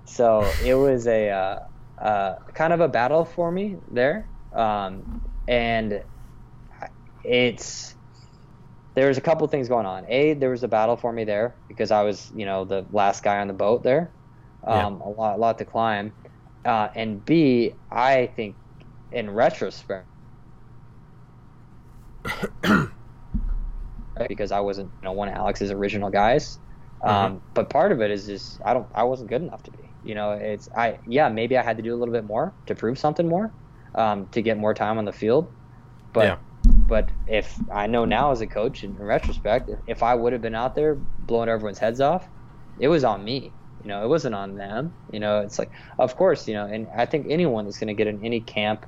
so it was a uh, uh, kind of a battle for me there, um, and it's there was a couple things going on. A, there was a battle for me there because I was, you know, the last guy on the boat there, um, a lot, a lot to climb, uh, and B, I think in retrospect. [COUGHS] because I wasn't, you know, one of Alex's original guys. Um, But part of it is just I don't I wasn't good enough to be. You know, it's I yeah maybe I had to do a little bit more to prove something more, um, to get more time on the field. But Yeah. but if I know now as a coach in, in retrospect, if, if I would have been out there blowing everyone's heads off, it was on me. You know, it wasn't on them. You know, it's like of course you know, and I think anyone that's going to get in any camp,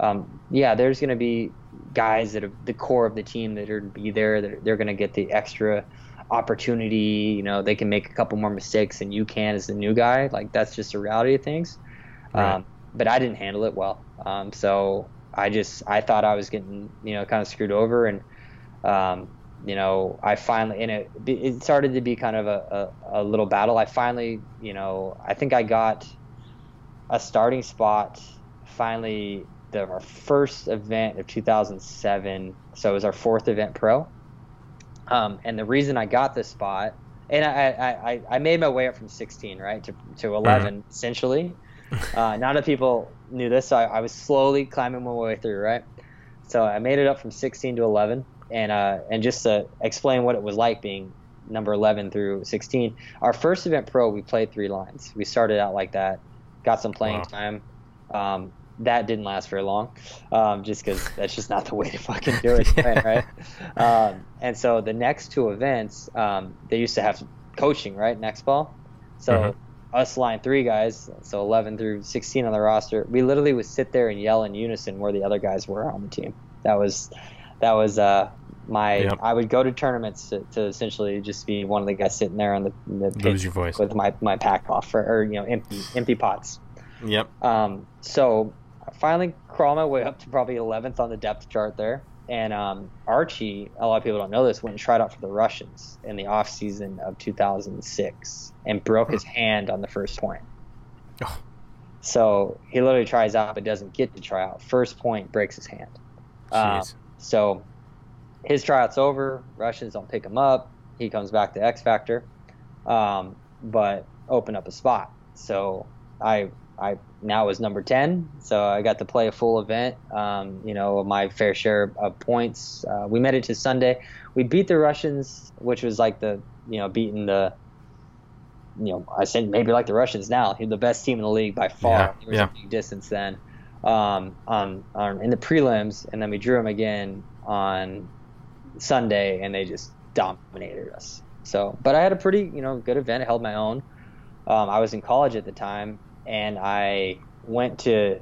um, yeah, there's going to be guys that are the core of the team that are to be there that they're going to get the extra opportunity. You know, they can make a couple more mistakes than you can as the new guy. Like that's just the reality of things. Right. Um, but I didn't handle it well. Um, so I just I thought I was getting you know kind of screwed over, and um, you know I finally and it it started to be kind of a, a, a little battle. I finally you know I think I got a starting spot finally the our first event of 2007. So it was our fourth event pro. Um, and the reason I got this spot, and I, I, I, made my way up from 16, right, to, to 11, essentially. [LAUGHS] Uh, not that people knew this, so I, I was slowly climbing my way through, right? So I made it up from 16 to 11, and uh, and just to explain what it was like being number 11 through 16, our first event pro, we played three lines. We started out like that, got some playing Wow. time. Um, that didn't last very long, um, just because that's just not the way to fucking do it, [LAUGHS] right? right? Um, and so the next two events, um, they used to have coaching, right? X ball. So Mhm. us line three guys, so 11 through 16 on the roster, we literally would sit there and yell in unison where the other guys were on the team. That was, that was uh, my. Yep. I would go to tournaments to, to essentially just be one of the guys sitting there on the, the pitch Lose your voice. with my my pack off or, or you know empty empty pots. Yep. Um, so I finally crawl my way up to probably 11th on the depth chart there. And um, Archie, a lot of people don't know this, went and tried out for the Russians in the off season of 2006 and broke his hand on the first point. Oh. So he literally tries out but doesn't get to try out. First point breaks his hand. Um, Jeez. So his tryout's over. Russians don't pick him up. He comes back to X Factor, um, but open up a spot. So I I now was number ten. So I got to play a full event. Um, you know, my fair share of points. Uh, we made it to Sunday. We beat the Russians, which was like the you know beating the. You know, I said maybe like the Russians now. They're the best team in the league by far. Yeah, There was yeah. a big distance then. Um, on, on in the prelims, and then we drew them again on Sunday, and they just dominated us. So, but I had a pretty, you know, good event. I held my own. Um, I was in college at the time, and I went to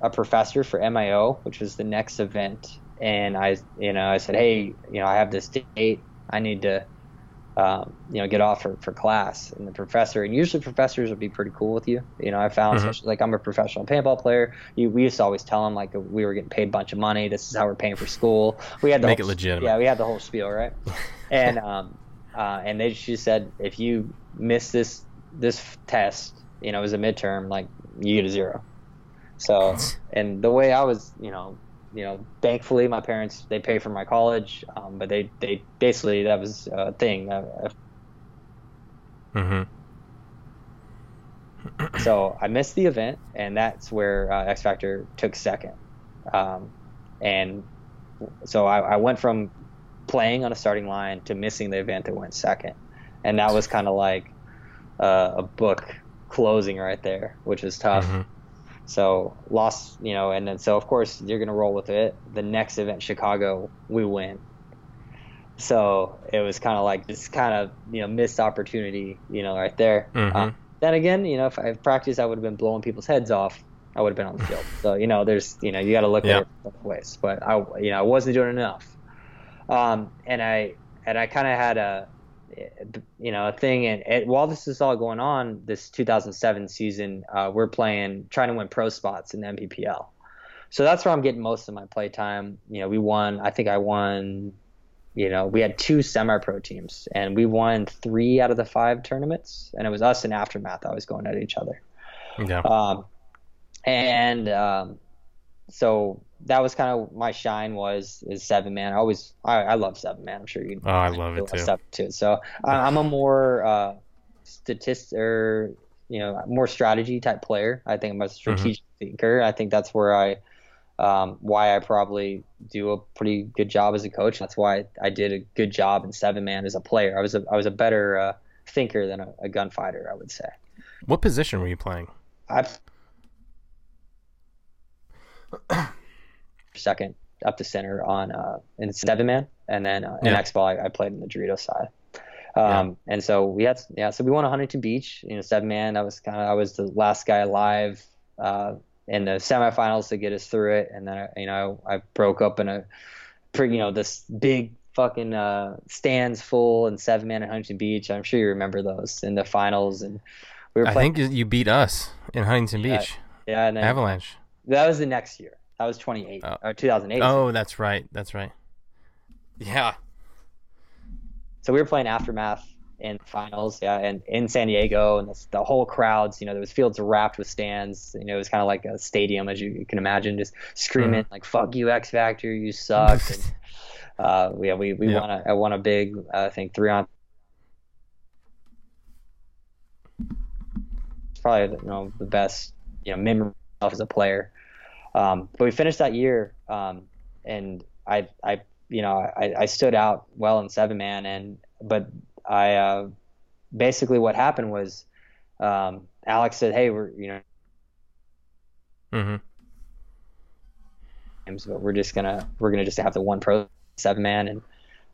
a professor for MAO, which was the next event, and I, you know, I said, hey, you know, I have this date. I need to, um, you know, get off for, for class. And the professor, and usually professors would be pretty cool with you. You know, I found, Mhm. especially like I'm a professional paintball player. You, we used to always tell them like we were getting paid a bunch of money. This is how we're paying for school. We had the Make whole, it legitimate. Yeah, we had the whole spiel, right? [LAUGHS] and um, uh, and they just said if you miss this this test, you know, it was a midterm, like you get a zero. So, [LAUGHS] and the way I was, you know, you know, thankfully my parents they pay for my college, um, but they they basically that was a thing. Uh, Mm-hmm. so I missed the event, and that's where uh, X Factor took second. Um, and so I, I went from playing on a starting line to missing the event that went second, and that was kind of like uh, a book closing right there, which was tough. Mhm. So lost, you know, and then so of course you're gonna roll with it. The next event, Chicago, we win. So it was kind of like this kind of you know missed opportunity, you know, right there. Mhm. Uh, then again, you know, if I practiced, I would have been blowing people's heads off. I would have been on the field. So you know, there's you know you got to look Yeah. at it both ways. But I you know I wasn't doing enough, um, and I and I kind of had a you know a thing. And it, while this is all going on, this 2007 season, uh, we're playing trying to win pro spots in the NPPL. So that's where I'm getting most of my play time. You know, we won. I think I won. You know, we had two semi-pro teams, and we won three out of the five tournaments, and it was us and Aftermath always going at each other. Yeah. Um, and um, so that was kind of my shine was is seven man. I always I, I love seven man. I'm sure you. Oh, I love it too. Stuff too. So I, I'm a more uh, statist or you know more strategy type player. I think I'm a strategic thinker. I think that's where I. Um, why I probably do a pretty good job as a coach. That's why I did a good job in seven man as a player. I was a I was a better uh, thinker than a, a gunfighter. I would say. What position were you playing? I [CLEARS THROAT] second up to center on uh, in seven man, and then uh, in Yeah. X ball I, I played in the Dorito side. Um, And so we had yeah, so we won Huntington Beach, you know, seven man. That was kind of I was the last guy alive uh, in the semifinals to get us through it, and then I, you know I broke up in a pretty you know this big fucking uh, stands full and seven man at Huntington Beach. I'm sure you remember those in the finals, and we were I think you beat us in Huntington Yeah. Beach. yeah, and then Avalanche. that was the next year. That was 28 Oh. or 2008. Oh, that's right. That's right. Yeah. So we were playing aftermath in the finals, yeah, and in San Diego, and the, the whole crowds, you know, there was fields wrapped with stands. You know, it was kind of like a stadium, as you, you can imagine, just screaming like "fuck you, X Factor, you suck." [LAUGHS] and, uh, yeah, we we Yeah. won a I won a big, uh, I think three on. It's probably you know the best you know memory of as a player. Um, but we finished that year, um, and I I you know I, I stood out well in seven man, and but I uh, basically what happened was um, Alex said, "Hey, we're you know." hmm but we're just gonna we're gonna just have the one pro seven man, and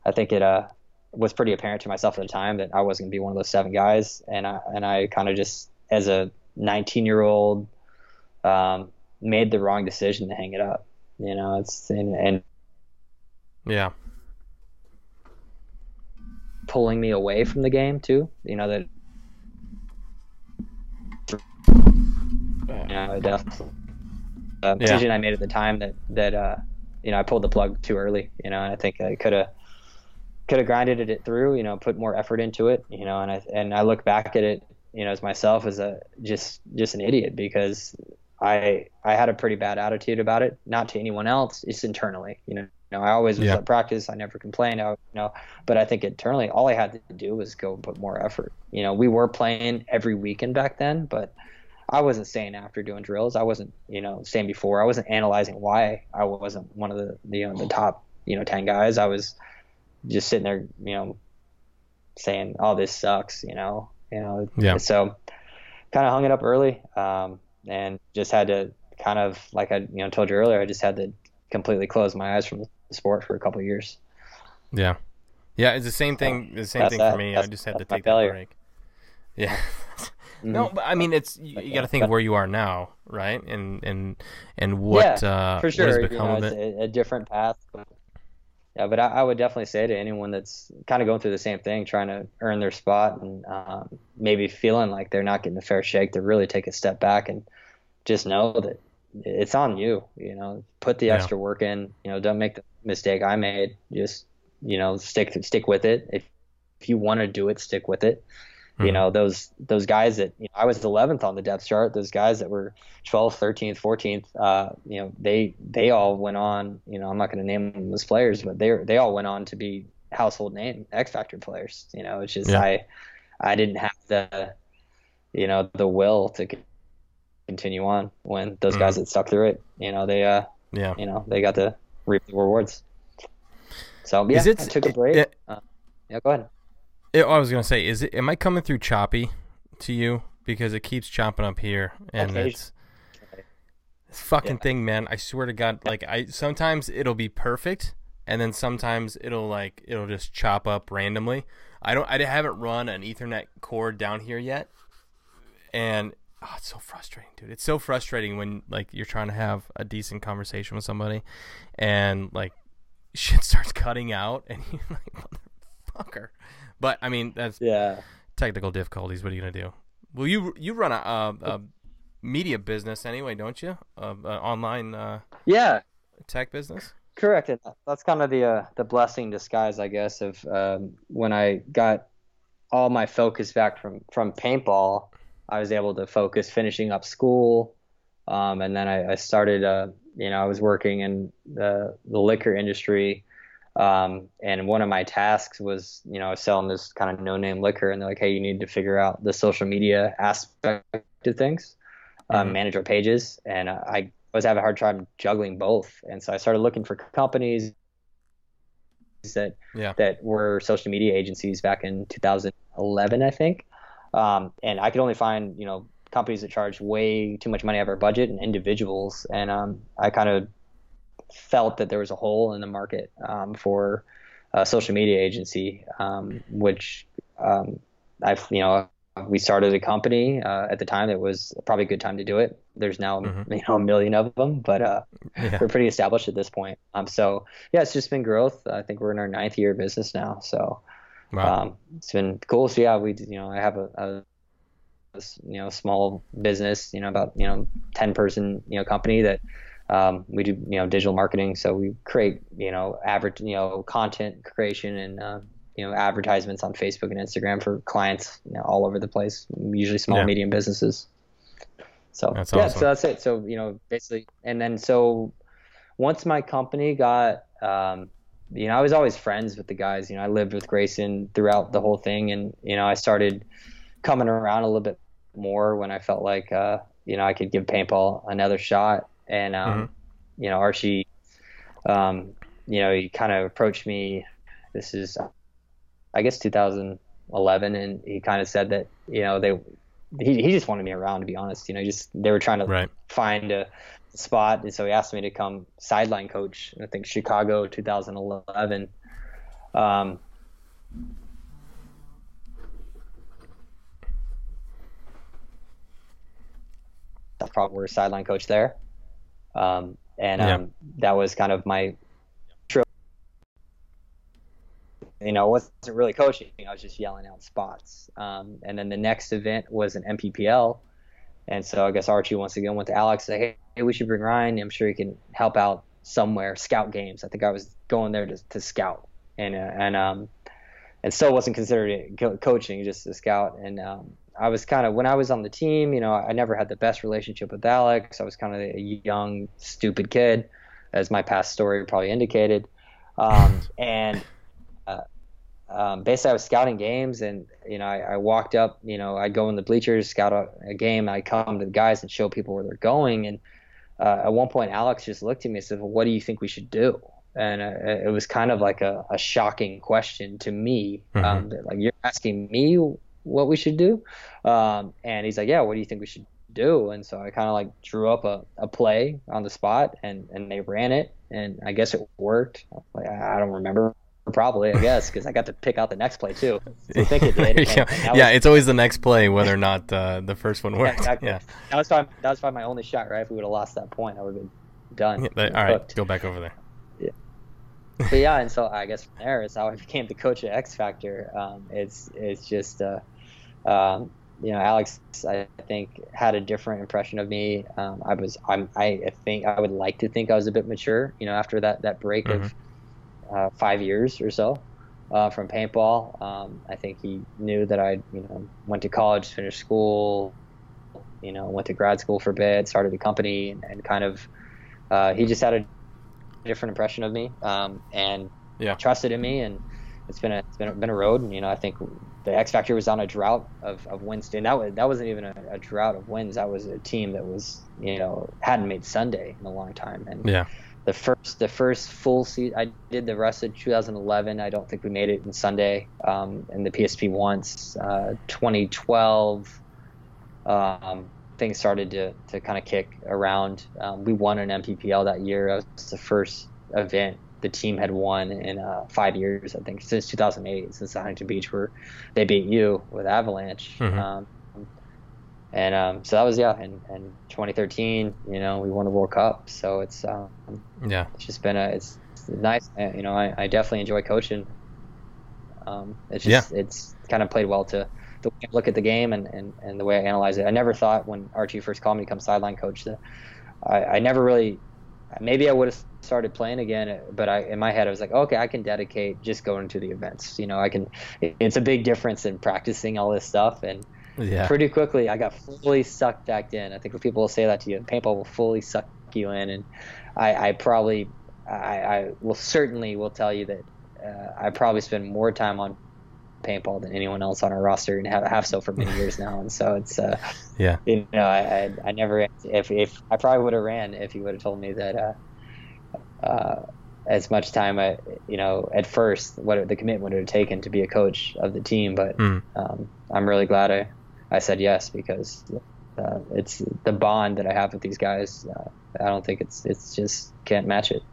I think it uh was pretty apparent to myself at the time that I wasn't gonna be one of those seven guys, and I and I kind of just as a 19 year old um, made the wrong decision to hang it up. You know, it's and, and Yeah. pulling me away from the game too. You know that. You know, it definitely uh, Yeah. decision I made at the time that that uh, you know I pulled the plug too early. You know, and I think I could have could have grinded it through. You know, put more effort into it. You know, and I and I look back at it. You know, as myself as a just just an idiot because I I had a pretty bad attitude about it. Not to anyone else, just internally. You know, you know I always was Yeah. at practice. I never complained. I, you know, but I think internally, all I had to do was go and put more effort. You know, we were playing every weekend back then, but I wasn't saying after doing drills. I wasn't, you know, saying before. I wasn't analyzing why I wasn't one of the, the you know, the top, you know, ten guys. I was just sitting there, you know, saying, "Oh, this sucks," you know, you know. Yeah. So, kind of hung it up early, um, and just had to kind of, like I, you know, told you earlier, I just had to completely close my eyes from the sport for a couple of years. Yeah. Yeah, it's the same thing. The same That's thing that. for me. I just had to take that failure. break. Yeah. [LAUGHS] No, but I mean, it's you, you got to think of where you are now, right? And and and what Yeah, uh, for sure. you know, of it's it. a, a different path. But, yeah, but I, I would definitely say to anyone that's kind of going through the same thing, trying to earn their spot and um, maybe feeling like they're not getting a fair shake, to really take a step back and just know that it's on you. You know, put the Yeah. extra work in. You know, don't make the mistake I made. Just you know, stick stick with it. If if you want to do it, stick with it. You Mhm. know, those those guys that you know, I was 11th on the depth chart. Those guys that were 12th, 13th, 14th. Uh, you know, they they all went on. You know, I'm not going to name them as players, but they they all went on to be household name X Factor players. You know, it's just Yeah. I I didn't have the you know the will to continue on when those Mhm. guys that stuck through it. You know, they uh Yeah. you know they got to reap the rewards. So yeah, Is it- I took a break. it- uh, yeah, go ahead. It, I was gonna say, is it? Am I coming through choppy to you because it keeps chopping up here, and Occasion- it's this fucking Yeah. thing, man. I swear to God, like I sometimes it'll be perfect, and then sometimes it'll like it'll just chop up randomly. I don't. I haven't run an Ethernet cord down here yet, and oh, it's so frustrating, dude. It's so frustrating when like you're trying to have a decent conversation with somebody, and like [LAUGHS] shit starts cutting out, and you're [LAUGHS] like, motherfucker. But I mean, that's Yeah. technical difficulties. What are you gonna do? Well, you you run a, a, a media business anyway, don't you? Online uh, Yeah, tech business. correct. And that's kind of the uh, the blessing disguise, I guess, of um, when I got all my focus back from from paintball. I was able to focus finishing up school, um, and then I, I started. Uh, you know, I was working in the the liquor industry. Um, and one of my tasks was, you know, selling this kind of no-name liquor, and they're like, "Hey, you need to figure out the social media aspect of things, um, Mhm. manage our pages." And uh, I was having a hard time juggling both, and so I started looking for companies that Yeah. that were social media agencies back in 2011, I think. Um, and I could only find, you know, companies that charge way too much money out of our budget and individuals. And um, I kind of felt that there was a hole in the market um, for a social media agency, um, which um, I've, you know, we started a company uh, at the time. It was probably a good time to do it. There's now, Mhm. you know, a million of them, but uh, [LAUGHS] Yeah. we're pretty established at this point. Um, so yeah, it's just been growth. I think we're in our ninth year of business now. So Wow. um, it's been cool. So yeah, we you know I have a you know small business, you know about you know ten person you know company that um, we do you know digital marketing. So we create you know average you know content creation and uh, you know advertisements on Facebook and Instagram for clients you know, all over the place. Usually small Yeah. medium businesses. So That's yeah, awesome. so that's it. So you know basically, and then so once my company got um, you know, I was always friends with the guys. You know, I lived with Grayson throughout the whole thing, and you know, I started coming around a little bit more when I felt like, uh, you know, I could give paintball another shot. And um, you know, Archie, um, you know, he kind of approached me. This is, I guess, 2011, and he kind of said that, you know, they, he, he just wanted me around. To be honest, you know, just they were trying to Right. find a spot, and so he asked me to come sideline coach. I think Chicago 2011. Um, that's probably where sideline coach there, um, and Yeah. um, that was kind of my. You know, it wasn't really coaching. I was just yelling out spots. Um, and then the next event was an NPPL, and so I guess Archie once again went to Alex and said, hey, hey, we should bring Ryan. I'm sure he can help out somewhere. Scout games. I think I was going there to, to scout, and uh, and um, and still wasn't considered co- coaching, just a scout. And um, I was kind of when I was on the team, you know, I never had the best relationship with Alex. I was kind of a young, stupid kid, as my past story probably indicated. Um, and um, basically, I was scouting games, and you know, I, I walked up. You know, I'd go in the bleachers, scout a, a game. I'd come to the guys and show people where they're going. And uh, at one point, Alex just looked at me and said, well, "What do you think we should do?" And uh, it was kind of like a, a shocking question to me. Um, that, like you're asking me what we should do, um, and he's like, "Yeah, what do you think we should do?" And so I kind of like drew up a, a play on the spot, and and they ran it, and I guess it worked. Like, I don't remember. Probably, I guess, because I got to pick out the next play too. I think it did. yeah, that yeah it's always the next play, whether or not uh, the first one yeah, exactly. Yeah. That was probably that was probably my only shot, right? If we would have lost that point, I would have been done. Yeah, that- all right, Hooked. go back over there. Yeah. But yeah, and so I guess from there is how I became the coach at X Factor. Um, it's it's just uh, um, you know Alex I think had a different impression of me. Um, I was I'm I think I would like to think I was a bit mature. You know after that that break of uh, five years or so. uh, from paintball. Um, I think he knew that I, you know, went to college, finished school, you know, went to grad school for a bit, started a company, and, and kind of uh, he just had a different impression of me um, and yeah. trusted in me and it's been a it's been been a road and you know I think the X Factor was on a drought of, of wins and that was that wasn't even a, a, drought of wins that was a team that was you know hadn't made Sunday in a long time and yeah the first the first full season I did the rest of 2011 I don't think we made it in Sunday um, in the PSP once uh, 2012 um, things started to, to kind of kick around. Um, we won an NPPL that year. It was the first event the team had won in uh, five years, I think, since 2008, since the Huntington Beach, where they beat you with Avalanche. Mm-hmm. And um, so that was yeah, and, in 2013, you know, we won the World Cup. So it's um, yeah, it's just been a it's, it's nice. You know, I, I definitely enjoy coaching. Um, it's just yeah. it's kind of played well to the way I look at the game and, and, and the way I analyze it. I never thought when Archie first called me to come sideline coach that I, I never really maybe I would have started playing again, but I in my head I was like, okay, I can dedicate just going to the events. You know, I can. It's a big difference in practicing all this stuff and. Yeah. Pretty quickly, I got fully sucked back in. I think when people will say that to you, paintball will fully suck you in, and I, I probably, I, I will certainly will tell you that uh, I probably spend more time on paintball than anyone else on our roster and have, have so for many years [LAUGHS] now. And so it's, uh, yeah, you know, I, I, I never, if, if I probably would have ran if you would have told me that, uh, uh, as much time I, you know, at first, what the commitment would have taken to be a coach of the team. But mm. um, I'm really glad I, I said yes because uh, it's the bond that I have with these guys. Uh, I don't think it's it's just can't match it.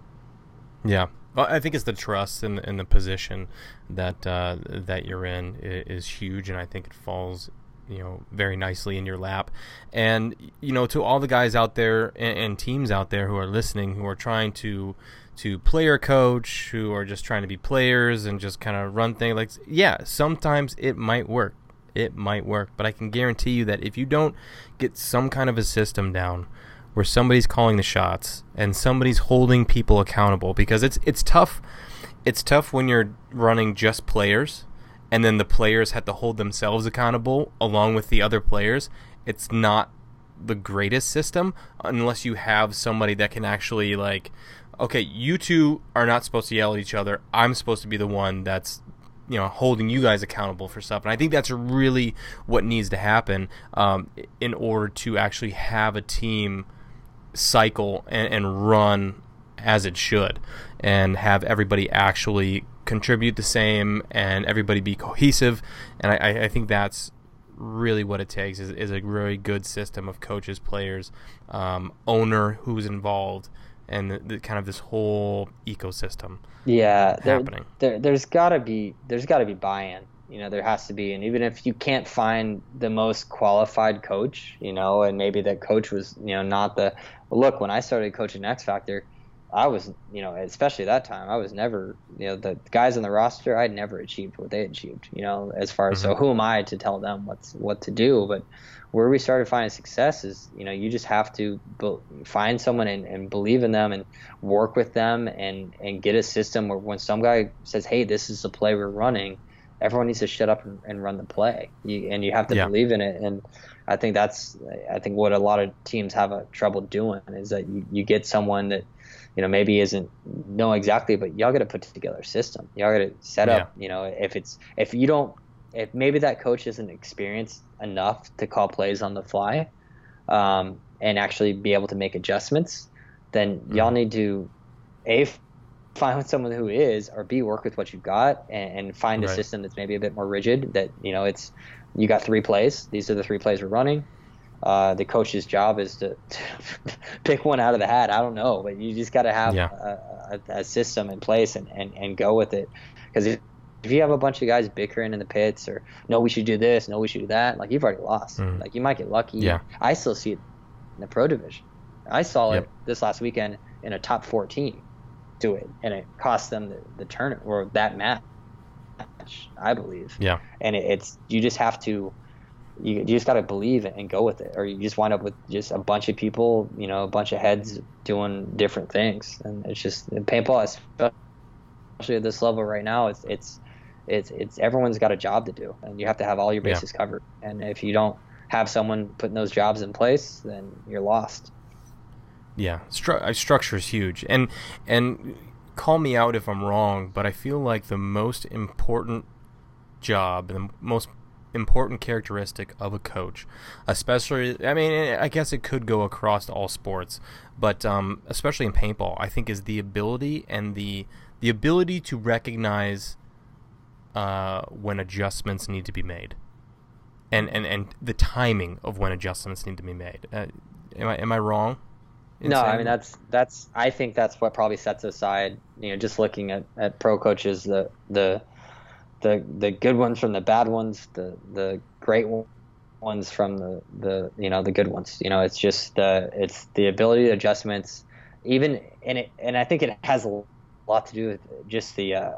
Yeah, well, I think it's the trust in the position that uh, that you're in is huge, and I think it falls you know very nicely in your lap. And you know, to all the guys out there and, and teams out there who are listening, who are trying to to player coach, who are just trying to be players and just kind of run things like yeah, sometimes it might work. It might work, but I can guarantee you that if you don't get some kind of a system down where somebody's calling the shots and somebody's holding people accountable because it's it's tough it's tough when you're running just players and then the players have to hold themselves accountable along with the other players it's not the greatest system unless you have somebody that can actually like okay you two are not supposed to yell at each other. I'm supposed to be the one that's you know holding you guys accountable for stuff. And i think that's really what needs to happen um, in order to actually have a team cycle and, and run as it should and have everybody actually contribute the same and everybody be cohesive. And I, I think that's really what it takes is, is a really good system of coaches players um, owner who's involved and the, the, kind of this whole ecosystem yeah happening. there, there, there's got to be there's got to be buy-in you know there has to be. And even if you can't find the most qualified coach you know and maybe that coach was you know not the look when i started coaching x factor i was you know especially that time i was never you know the guys on the roster i'd never achieved what they achieved you know as far as mm-hmm. so who am i to tell them what's what to do but where we started finding success is you know you just have to be- find someone and, and believe in them and work with them and and get a system where when some guy says hey this is the play we're running everyone needs to shut up and, and run the play. You, and you have to yeah. believe in it. And I think that's I think what a lot of teams have a trouble doing is that you, you get someone that you know maybe isn't know exactly, but y'all got to put together a system. Y'all got to set up. Yeah. You know, if it's if you don't if maybe that coach isn't experienced enough to call plays on the fly um, and actually be able to make adjustments, then y'all mm-hmm. need to a find with [LAUGHS] someone who is, or B, work with what you've got and, and find right. a system that's maybe a bit more rigid. That you know, it's you got three plays. These are the three plays we're running. Uh, the coach's job is to, [LAUGHS] to, pick one out of the hat. I don't know, but you just got to have yeah. a, a, a, system in place and, and, and go with it. Because if, if you have a bunch of guys bickering in the pits or no, we should do this, no, we should do that, like you've already lost. Mm. Like you might get lucky. Yeah. I still see it in the pro division. I saw yep. it this last weekend in a top 14 to it, and it cost them the, the turn or that match. I believe. Yeah. And it, it's you just have to. You, you just got to believe it and go with it, or you just wind up with just a bunch of people, you know, a bunch of heads doing different things, and it's just paintball, especially at this level right now, it's it's it's it's everyone's got a job to do, and you have to have all your bases yeah. covered. And if you don't have someone putting those jobs in place, then you're lost. Yeah, Stru- uh, structure is huge, and and call me out if I'm wrong, but I feel like the most important job, the most important characteristic of a coach, especially, I mean, I guess it could go across all sports, but um, especially in paintball, I think is the ability and the the ability to recognize uh, when adjustments need to be made, and, and and the timing of when adjustments need to be made. Uh, am I am I wrong? no, I mean that's that's I think that's what probably sets aside. You know, just looking at, at pro coaches, the the the the good ones from the bad ones, the the great ones from the the you know the good ones. You know, it's just the it's the ability adjustments, even and it and I think it has a lot to do with just the uh,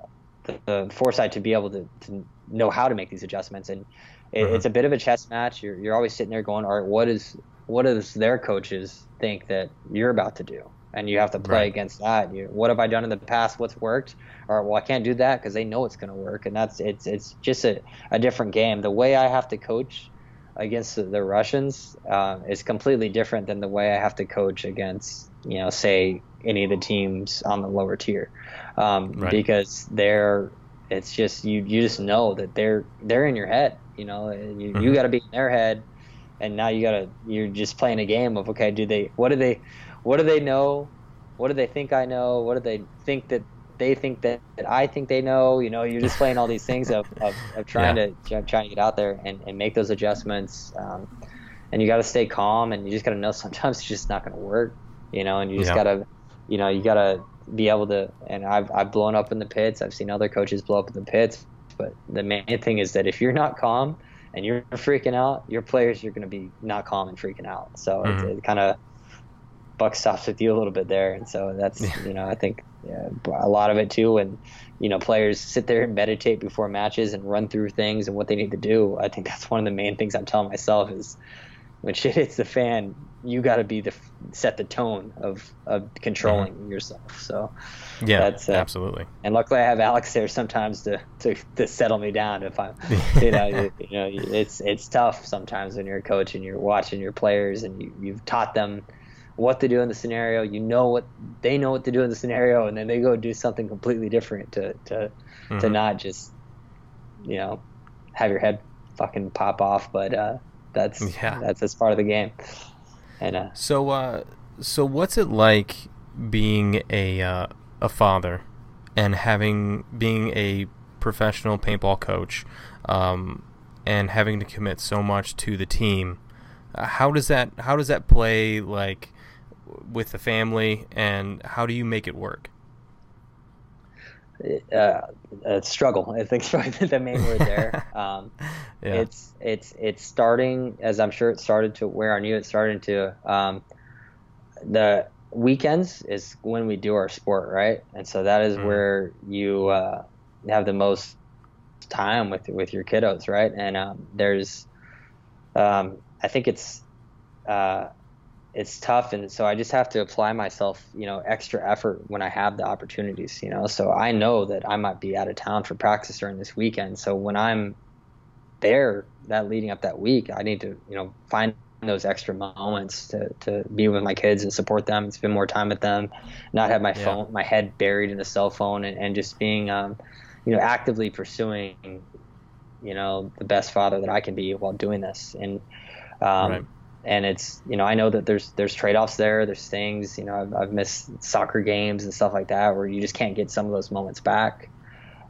the, the foresight to be able to, to know how to make these adjustments and it, mm-hmm. it's a bit of a chess match. You're you're always sitting there going, all right, what is what does their coaches think that you're about to do? And you have to play right. against that. You, what have I done in the past? What's worked? Or well, I can't do that because they know it's going to work, and that's it's it's just a, a different game. The way I have to coach against the, the Russians uh, is completely different than the way I have to coach against you know say any of the teams on the lower tier um, right. because they're it's just you you just know that they're they're in your head you know you, mm-hmm. you got to be in their head and now you gotta you're just playing a game of okay do they what do they what do they know what do they think i know what do they think that they think that, that i think they know you know you're just playing all these things of, of, of [LAUGHS] trying yeah. to trying to get out there and, and make those adjustments um, and you got to stay calm and you just got to know [LAUGHS] sometimes it's just not going to work you know and you just yeah. got to you know you got to be able to and I've, I've blown up in the pits i've seen other coaches blow up in the pits but the main thing is that if you're not calm and you're freaking out, your players you're going to be not calm and freaking out. So mm-hmm. it, it kind of buck stops with you a little bit there, and so that's [LAUGHS] you know I think yeah, a lot of it too. When you know players sit there and meditate before matches and run through things and what they need to do, I think that's one of the main things I'm telling myself is when [LAUGHS] shit hits the fan, you got to be the set the tone of of controlling mm-hmm. yourself. So yeah, that's uh, absolutely. And luckily, I have Alex there sometimes to, to, to settle me down if I'm, [LAUGHS] [LAUGHS] you know, you, you, know, it's it's tough sometimes when you're a coach and you're watching your players and you, you've taught them what to do in the scenario. You know what they know what to do in the scenario, and then they go do something completely different to to mm-hmm. to not just you know have your head fucking pop off, but uh, that's yeah. that's that's part of the game. And uh, so uh, so what's it like being a uh, a father and having being a professional paintball coach um, and having to commit so much to the team uh, how does that how does that play like with the family and how do you make it work uh, a struggle. I think [LAUGHS] is probably the main word there. [LAUGHS] Um, yeah. It's it's it's starting as I'm sure it started to where I knew it started to. Um, the weekends is when we do our sport, right? And so that is mm. where you uh, have the most time with with your kiddos, right? And um, there's, um, I think it's, uh, it's tough, and so I just have to apply myself, you know, extra effort when I have the opportunities, you know. So I know that I might be out of town for practice during this weekend, so when I'm there, that leading up that week, I need to, you know, find those extra moments to, to be with my kids and support them, spend more time with them, not have my yeah. phone, my head buried in a cell phone, and, and just being, um, you know, actively pursuing, you know, the best father that I can be while doing this. And, um, right. And it's, you know, I know that there's there's trade offs there. There's things, you know, I've, I've missed soccer games and stuff like that where you just can't get some of those moments back.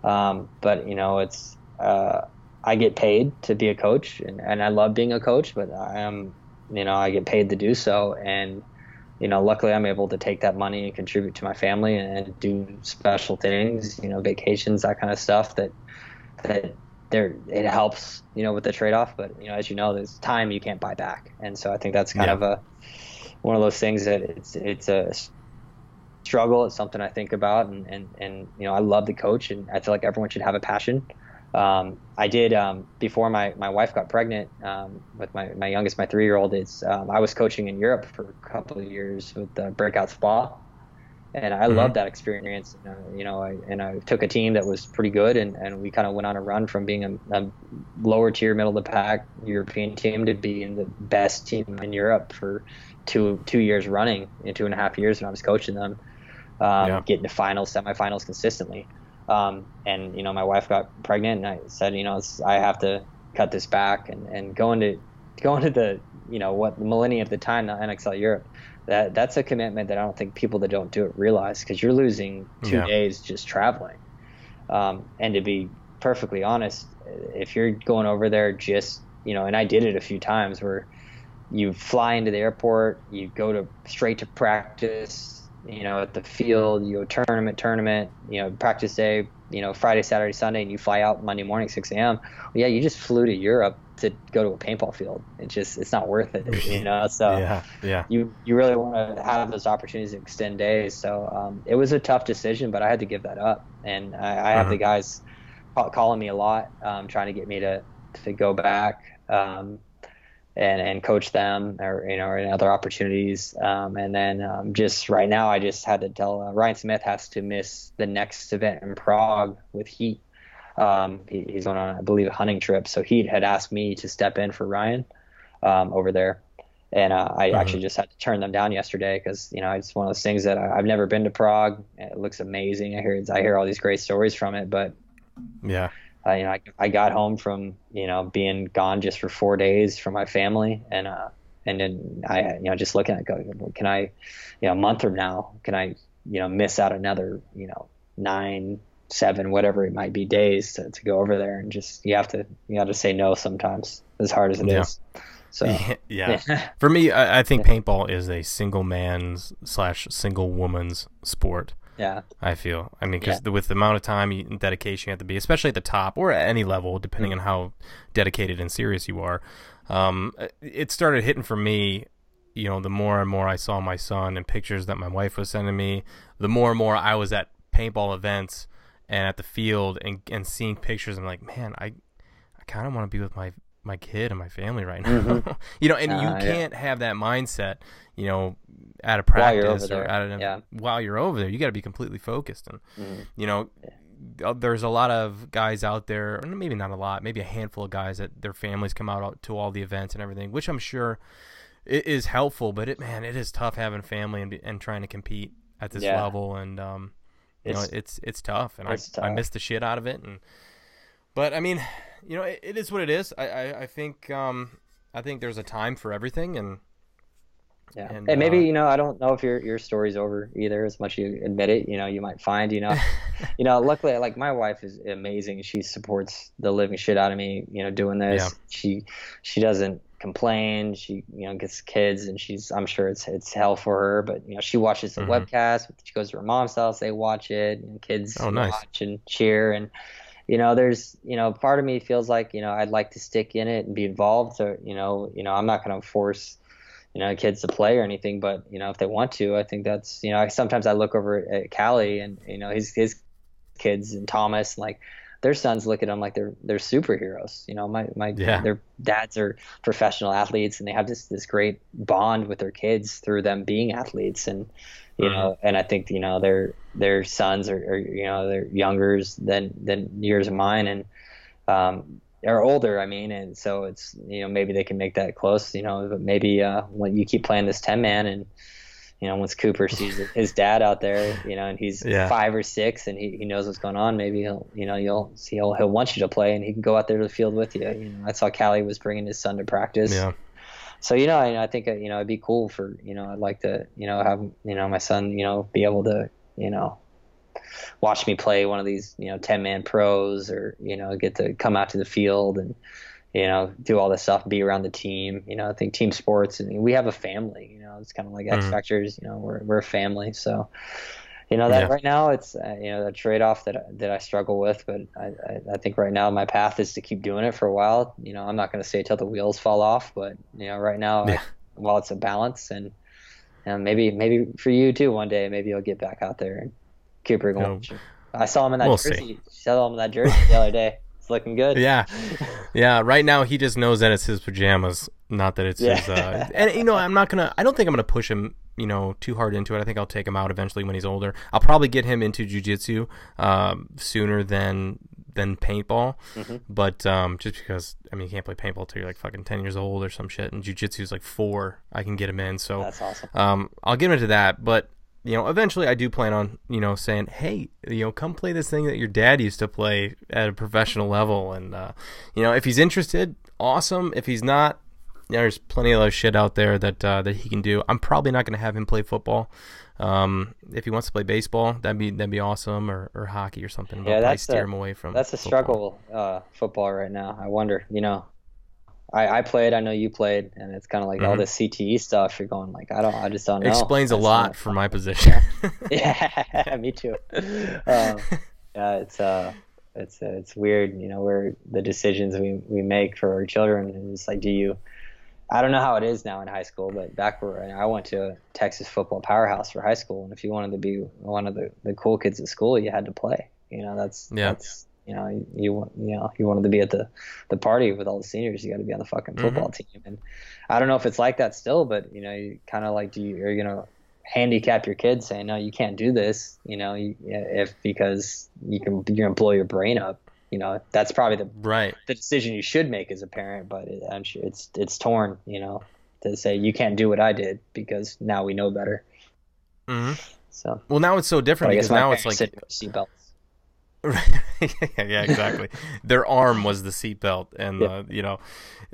Um, but you know, it's. Uh, I get paid to be a coach, and, and I love being a coach, but I am, you know, I get paid to do so, and you know, luckily I'm able to take that money and contribute to my family and do special things, you know, vacations, that kind of stuff that that there it helps, you know, with the trade off. But you know, as you know, there's time you can't buy back, and so I think that's kind yeah. of a one of those things that it's it's a struggle. It's something I think about, and and and you know, I love the coach, and I feel like everyone should have a passion um, I did um, before my, my wife got pregnant um, with my, my youngest, my three year old. Is um, I was coaching in Europe for a couple of years with the Breakout Spa, and I Mhm. loved that experience. And, uh, you know, I, and I took a team that was pretty good, and, and we kind of went on a run from being a, a lower tier, middle of the pack European team to being the best team in Europe for two two years running, in two and a half years when I was coaching them, um, Yeah. getting to finals, semifinals consistently. Um, and you know, my wife got pregnant, and I said, you know, I have to cut this back, and, and going to [LAUGHS] going to the you know what the millennium at the time, the NXL Europe that that's a commitment that I don't think people that don't do it realize because you're losing two Yeah. days just traveling. Um, and to be perfectly honest, if you're going over there just you know, and I did it a few times where you fly into the airport, you go to straight to practice, you know, at the field, you go tournament, tournament, you know, practice day, you know, Friday, Saturday, Sunday, and you fly out Monday morning, 6 a.m. Well, yeah, you just flew to Europe to go to a paintball field. It just, it's not worth it, [LAUGHS] you know. So yeah, yeah, you you really want to have those opportunities to extend days. So um, it was a tough decision, but I had to give that up. And I, I have Uh-huh. the guys calling me a lot, um, trying to get me to to go back um, and and coach them, or you know, in other opportunities. Um, and then um, just right now, I just had to tell uh, Ryan Smith has to miss the next event in Prague with Heat. Um, he, he's going on, I believe, a hunting trip. So Heat had asked me to step in for Ryan um, over there and uh, I Mhm. actually just had to turn them down yesterday because you know it's one of those things that I, I've never been to Prague. It looks amazing. I hear I hear all these great stories from it, but yeah, uh, you know I, I got home from you know being gone just for four days from my family, and uh, and then I you know just looking at it, go, can I, you know, a month from now, can I you know miss out another you know nine seven whatever it might be days to, to go over there and just you have to you have to say no sometimes as hard as it is. Yeah. So [LAUGHS] yeah. yeah. For me, I, I think [LAUGHS] paintball is a single man's slash single woman's sport. Yeah. I feel. I mean, because with the amount of time and dedication you have to be, especially at the top or at any level, depending on how dedicated and serious you are, um, it started hitting for me. You know, the more and more I saw my son and pictures that my wife was sending me, the more and more I was at paintball events and at the field and and seeing pictures. I'm like, man, I I kind of want to be with my my kid and my family right now. Mhm. [LAUGHS] you know, and Uh, you can't have that mindset. You know, at a While you're practice or at an yeah. while you're over there, you got to be completely focused. And Mhm. you know, uh, there's a lot of guys out there, or maybe not a lot, maybe a handful of guys that their families come out to all the events and everything, which I'm sure i- is helpful. But it, man, it is tough having family and, and trying to compete at this Yeah. level, and um, you know, It's- it's it's tough, and it's I I miss the shit out of it, and but I mean, you know, it, it is what it is. I I, I think um I think there's a time for everything, and Yeah. And, And, maybe, uh, you know, I don't know if your your story's over either, as much as you admit it. You know, you might find, you know, [LAUGHS] you know, luckily, like my wife is amazing. She supports the living shit out of me, you know, doing this. Yeah. She she doesn't complain. She you know gets kids, and she's I'm sure it's it's hell for her, but you know she watches the Mhm. webcast. She goes to her mom's house. They watch it, and kids Oh, nice. watch and cheer and. You know, there's, you know, part of me feels like, you know, I'd like to stick in it and be involved. Or, you know, you know, I'm not going to force, you know, kids to play or anything, but you know, if they want to, I think that's, you know, I, sometimes I look over at Callie and you know his his kids and Thomas, like their sons look at them like they're they're superheroes. You know, my my Yeah. their dads are professional athletes and they have this this great bond with their kids through them being athletes and you Mhm. know and I think you know their their sons are, are you know they're youngers than than years of mine and um are older I mean and so it's you know maybe they can make that close you know but maybe uh when you keep playing this 10 man and you know once Cooper sees [LAUGHS] his dad out there you know and he's Yeah. five or six and he, he knows what's going on maybe he'll you know you'll see he'll, he'll want you to play and he can go out there to the field with you you know I saw Callie was bringing his son to practice yeah, so you know, I, I think uh, you know it'd be cool for you know I'd like to you know have you know my son you know be able to you know watch me play one of these you know ten man pros or you know get to come out to the field and you know do all this stuff, be around the team. You know, I think team sports and we have a family. You know, it's kind of like X Mhm. Factors. You know, we're we're a family. So you know that Yeah. right now it's uh, you know the trade off that I- that I struggle with, but I, I I think right now my path is to keep doing it for a while. You know, I'm not going to say till the wheels fall off, but you know right now I- while it's a balance and and maybe maybe for you too one day maybe you'll get back out there and Cooper Yeah. going. I saw him in that We'll see. Saw him in that jersey the other day. It's looking good. Yeah, [LAUGHS] yeah. Right now, he just knows that it's his pajamas, not that it's Yeah. his. Uh, and you know, I'm not gonna. I don't think I'm gonna push him. You know, too hard into it. I think I'll take him out eventually when he's older. I'll probably get him into jujitsu um, sooner than than paintball. Mm-hmm. But um, just because I mean, you can't play paintball till you're like fucking ten years old or some shit, and jujitsu is like four. I can get him in. So That's awesome. um, I'll get him into that, but you know, eventually I do plan on you know saying, hey, you know, come play this thing that your dad used to play at a professional level, and uh, you know, if he's interested, awesome. If he's not, there's plenty of other shit out there that uh, that he can do. I'm probably not going to have him play football. Um, if he wants to play baseball, that'd be that'd be awesome, or, or hockey or something. But Yeah, I'll that's steer a- him away from. That's a football. struggle, uh, football right now. I wonder, you know, I, I played, I know you played, and it's kind of like all Mhm. this CTE stuff. You're going like, I don't, I just don't know. Explains a lot not- for my position. yeah, [LAUGHS] [LAUGHS] me too. Um, yeah, it's uh, it's uh, it's weird, you know, where the decisions we we make for our children and it's like, do you? I don't know how it is now in high school, but back where I went to a Texas football powerhouse for high school, and if you wanted to be one of the, the cool kids at school, you had to play. You know, that's Yeah. that's you know you, you want you know you wanted to be at the the party with all the seniors, you got to be on the fucking football team. And I don't know if it's like that still, but you know, you kind of like, do you are you gonna handicap your kids saying no you can't do this you know you, if because you can you're gonna blow your brain up you know that's probably the right. the decision you should make as a parent but it, I'm sure it's it's torn you know to say you can't do what I did because now we know better Mm-hmm. so Well, now it's so different because now it's like seatbelts [LAUGHS] yeah, exactly. Their arm was the seatbelt, and Yeah. uh, you know,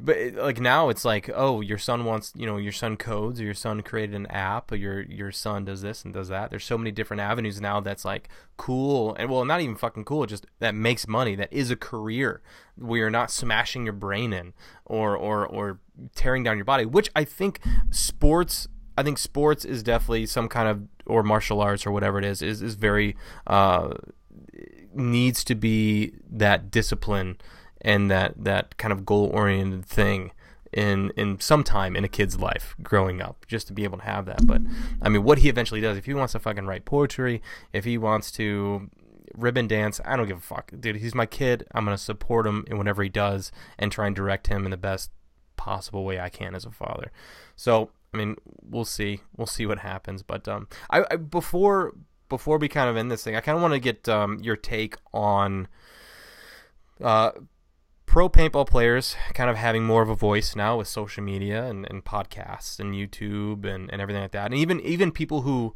but it, like now it's like, oh, your son wants, you know, your son codes, or your son created an app, or your your son does this and does that. There's so many different avenues now that's like cool, and well, not even fucking cool, just that makes money. That is a career where you're not smashing your brain in or or or tearing down your body, which I think sports. I think sports is definitely some kind of or martial arts or whatever it is is is very uh, needs to be that discipline and that that kind of goal oriented thing in in some time in a kid's life growing up just to be able to have that. But i mean what he eventually does if he wants to fucking write poetry if he wants to ribbon dance i don't give a fuck. Dude he's my kid. I'm going to support him in whatever he does and try and direct him in the best possible way i can as a father. So i mean we'll see. We'll see what happens. But um i, I before before we kind of end this thing, I kind of want to get um, your take on uh, pro paintball players kind of having more of a voice now with social media and, and podcasts and YouTube and, and everything like that. And even even people who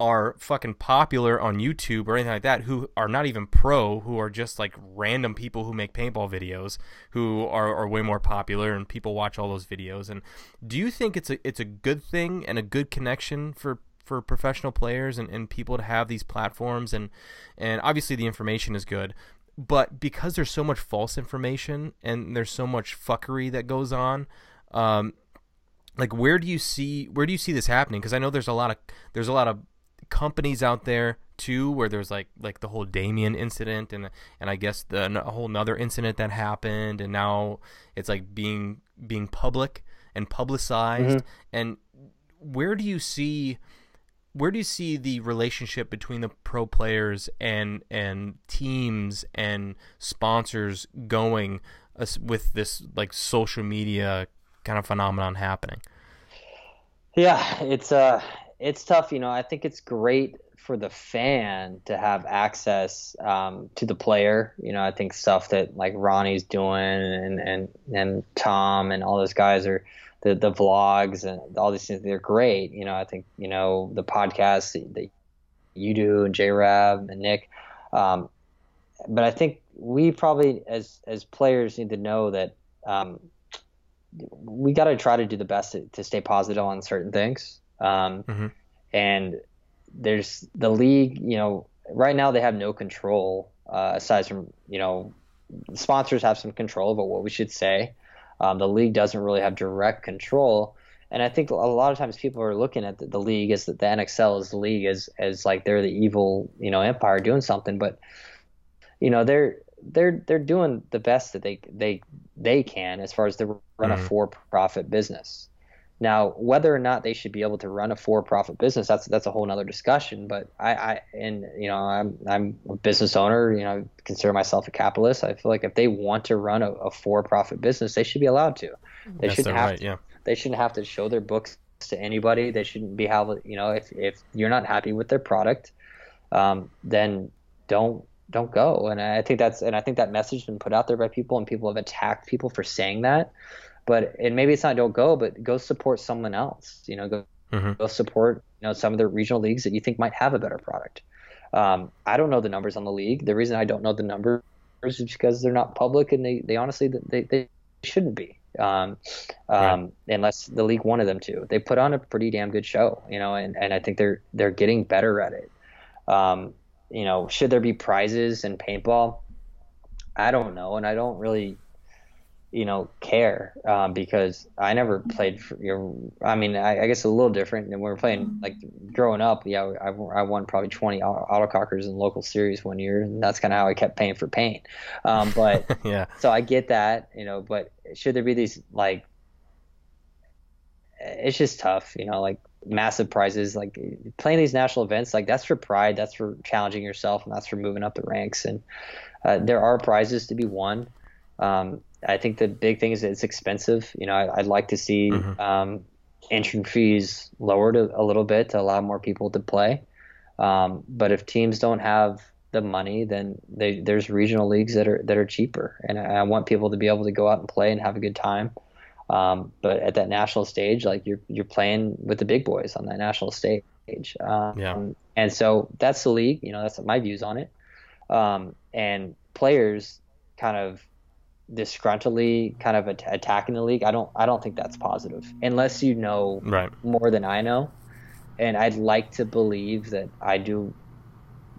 are fucking popular on YouTube or anything like that who are not even pro, who are just like random people who make paintball videos who are, are way more popular and people watch all those videos. And do you think it's a it's a good thing and a good connection for for professional players and, and people to have these platforms and and obviously the information is good but because there's so much false information and there's so much fuckery that goes on um, like where do you see where do you see this happening because i know there's a lot of there's a lot of companies out there too where there's like like the whole Damien incident and and I guess the a whole another incident that happened and now it's like being being public and publicized Mhm. and where do you see where do you see the relationship between the pro players and and teams and sponsors going as- with this like social media kind of phenomenon happening? Yeah, it's uh it's tough, you know. I think it's great for the fan to have access um, to the player. You know, I think stuff that like Ronnie's doing and and and Tom and all those guys are the the vlogs and all these things. They're great. You know, I think you know the podcasts that, you do and J Rab and Nick. Um, but I think we probably as as players need to know that um, we got to try to do the best to, to stay positive on certain things. Um, Mhm. And there's the league, you know, right now they have no control uh, aside from, you know, sponsors have some control about what we should say. Um, the league doesn't really have direct control. And I think a lot of times people are looking at the, the league as the, the NXL as the league as, as like they're the evil, you know, empire doing something. But, you know, they're, they're, they're doing the best that they, they, they can as far as they run a Mhm. for profit business. Now, whether or not they should be able to run a for-profit business, that's that's a whole other discussion. But I, I and you know, I'm I'm a business owner. You know, I consider myself a capitalist. I feel like if they want to run a, a for-profit business, they should be allowed to. They Yes, shouldn't have right, to. yeah. They shouldn't have to show their books to anybody. They shouldn't be have you know if if you're not happy with their product, um, then don't don't go. And I think that's and I think that message has been put out there by people, and people have attacked people for saying that. But and maybe it's not don't go, but go support someone else. You know, go Mhm. go support you know some of the regional leagues that you think might have a better product. Um, I don't know the numbers on the league. The reason I don't know the numbers is because they're not public, and they they honestly they they shouldn't be. Um, um, unless the league wanted them to. They put on a pretty damn good show, you know, and, and I think they're they're getting better at it. Um, you know, should there be prizes in paintball? I don't know, and I don't really, you know, care um, because I never played for. You know, I mean, I, I guess a little different. And we were playing like growing up. Yeah, I, I won probably twenty autocockers in local series one year, and that's kind of how I kept paying for paint. Um, but [LAUGHS] yeah. so I get that, you know, but should there be these like it's just tough, you know, like massive prizes like playing these national events like that's for pride, that's for challenging yourself and that's for moving up the ranks and uh, there are prizes to be won. Um, I think the big thing is it's expensive. You know, I, I'd like to see Mhm. um, entry fees lowered a, a little bit to allow more people to play. Um, but if teams don't have the money, then they, there's regional leagues that are that are cheaper, and I, I want people to be able to go out and play and have a good time. Um, but at that national stage, like you're you're playing with the big boys on that national stage. Um, Yeah. And so that's the league. You know, that's my views on it. Um, and players kind of disgruntledly kind of at- attacking the league. I don't I don't think that's positive unless you know Right. more than I know. And I'd like to believe that I do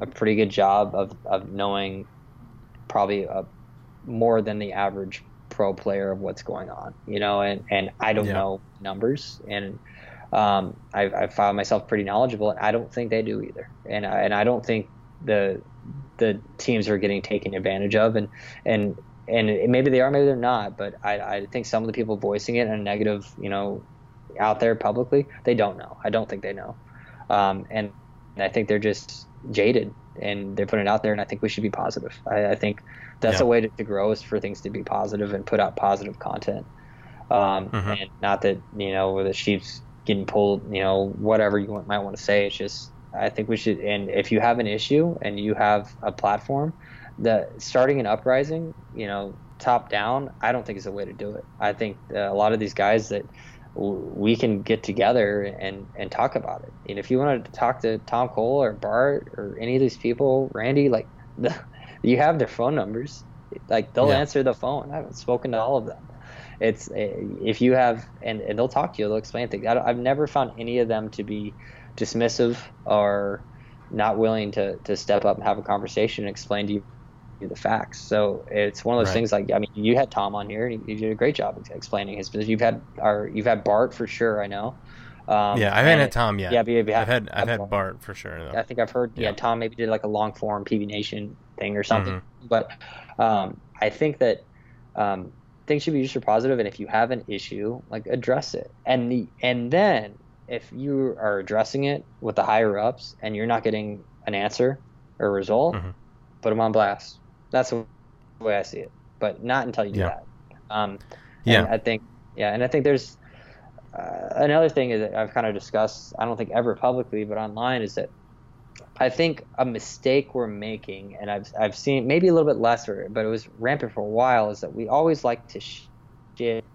a pretty good job of, of knowing probably a, more than the average pro player of what's going on, you know, and, and I don't Yeah. know numbers and um, I've, I've found myself pretty knowledgeable and I don't think they do either. And I, and I don't think the, the teams are getting taken advantage of and, and, and maybe they are, maybe they're not, but I, I think some of the people voicing it in a negative, you know, out there publicly, they don't know. I don't think they know. Um, and, I think they're just jaded and they're putting it out there. And I think we should be positive. I, I think that's Yeah. a way to, to grow is for things to be positive and put out positive content. Um, Mhm. and not that, you know, the sheep's getting pulled, you know, whatever you want, might want to say. It's just, I think we should, and if you have an issue and you have a platform, the starting an uprising, you know, top down, I don't think is a way to do it. I think uh, a lot of these guys that w- we can get together and, and talk about it. And if you want to talk to Tom Cole or Bart or any of these people, Randy, like the, [LAUGHS] you have their phone numbers, like they'll Yeah. answer the phone. I haven't spoken to all of them. It's uh, if you have, and, and they'll talk to you, they'll explain things. I I've never found any of them to be dismissive or not willing to, to step up and have a conversation and explain to you the facts. So it's one of those Right. things like I mean you had Tom on here and he, he did a great job explaining his business. You've had our you've had Bart for sure I know. Um, yeah, I haven't had Tom yet. Yeah, but you I've had I've have- had Bart for sure. Though. I think I've heard yeah. Yeah. Tom maybe did like a long form PB Nation thing or something. Mm-hmm. But um, I think that um, things should be for positive, and if you have an issue, like address it, and the and then if you are addressing it with the higher ups and you're not getting an answer or a result, Mhm. put them on blast. That's the way I see it, but not until you do Yeah. that. Um, Yeah. I think yeah, and I think there's uh, another thing is that I've kind of discussed. I don't think ever publicly, but online is that I think a mistake we're making, and I've I've seen maybe a little bit lesser, but it was rampant for a while, is that we always like to shit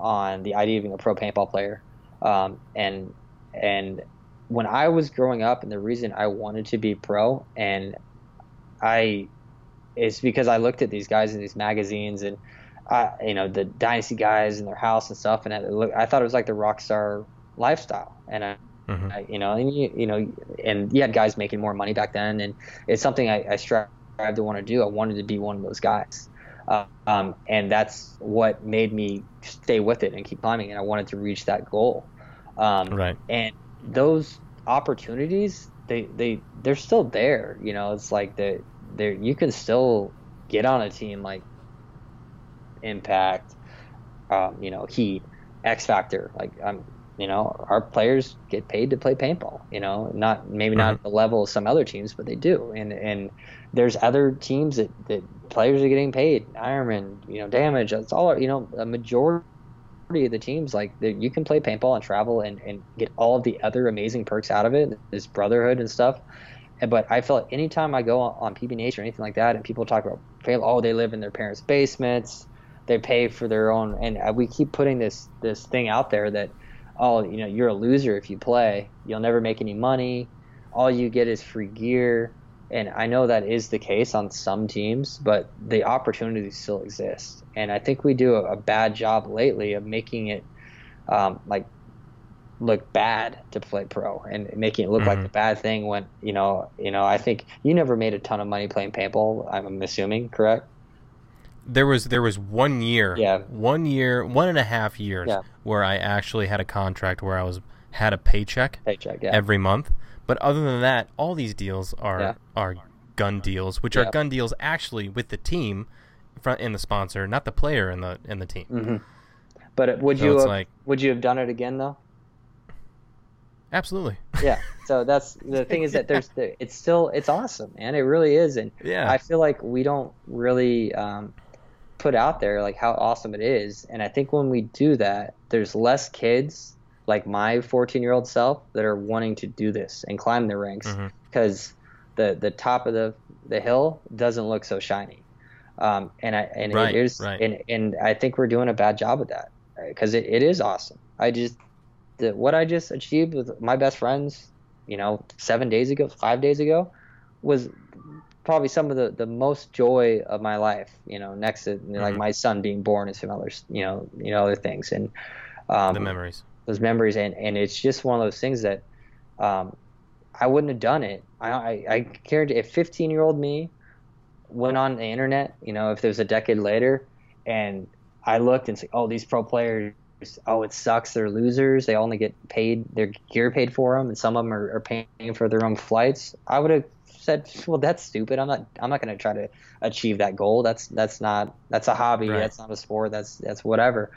on the idea of being a pro paintball player, um, and and when I was growing up, and the reason I wanted to be pro, and I, is because I looked at these guys in these magazines and. I, you know the dynasty guys in their house and stuff, and I, look, I thought it was like the rock star lifestyle, and I, Mhm. I, you know, and you, you know, and you had guys making more money back then, and it's something I, I strive to want to do. I wanted to be one of those guys, uh, um, and that's what made me stay with it and keep climbing. And I wanted to reach that goal, um, Right. and those opportunities, they they they're still there. You know, it's like the there you can still get on a team like Impact, um, you know, Heat, X Factor. Like I'm you know, our players get paid to play paintball. You know, not maybe not at the level of some other teams, but they do. And and there's other teams that, that players are getting paid. Ironmen, you know, damage. It's all you know. A majority of the teams like you can play paintball and travel and, and get all of the other amazing perks out of it. This brotherhood and stuff. But I feel like anytime I go on, PB Nation or anything like that, and people talk about, oh, they live in their parents' basements, they pay for their own, and we keep putting this this thing out there that oh, you know, you're a loser if you play. You'll never make any money. All you get is free gear. And I know that is the case on some teams, but the opportunity still exists. And I think we do a, a bad job lately of making it um, like look bad to play pro and making it look mm-hmm. like a bad thing when you know you know I think you never made a ton of money playing paintball. I'm assuming, correct? there was there was one year, yeah, one year, one and a half years yeah. where I actually had a contract where I was had a paycheck, paycheck, yeah. every month. But other than that, all these deals are yeah. are gun deals, which are gun deals actually with the team, front in the sponsor, not the player in the in the team. Mm-hmm. But would so you have, like, would you have done it again though? Absolutely. [LAUGHS] yeah. So that's the thing is that there's it's still it's awesome, man. It really is, and yeah, I feel like we don't really. Um, put out there like how awesome it is and i think when we do that there's less kids like my 14 year old self that are wanting to do this and climb the ranks because mm-hmm. the the top of the the hill doesn't look so shiny um, and I and right, it is right. and and I think we're doing a bad job of that because it, it is awesome. I just the, what I just achieved with my best friends, you know, seven days ago, five days ago, was probably some of the, the most joy of my life. You know, next to mm-hmm. like my son being born and some other you know you know other things and um, the memories, those memories, and and it's just one of those things that um, I wouldn't have done it. I I, I cared if 15 year old me went on the internet, you know, if there's a decade later, and I looked and said, oh, these pro players oh, it sucks. They're losers. They only get paid their gear paid for them, and some of them are, are paying for their own flights. I would have said, well, that's stupid. I'm not. I'm not going to try to achieve that goal. That's that's not. That's a hobby. Right. That's not a sport. That's that's whatever.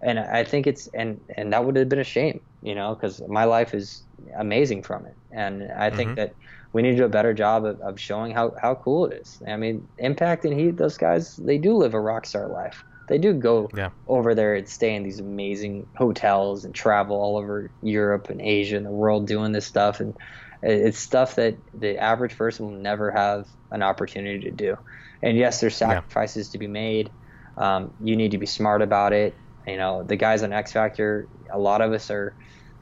And I think it's and and that would have been a shame, you know, because my life is amazing from it. And I think mm-hmm. that we need to do a better job of, of showing how, how cool it is. I mean, Impact and Heat, those guys, they do live a rock star life. They do go yeah. over there and stay in these amazing hotels and travel all over Europe and Asia and the world doing this stuff. And it's stuff that the average person will never have an opportunity to do. And yes, there's sacrifices yeah. to be made. Um, you need to be smart about it. You know, the guys on X Factor, a lot of us are,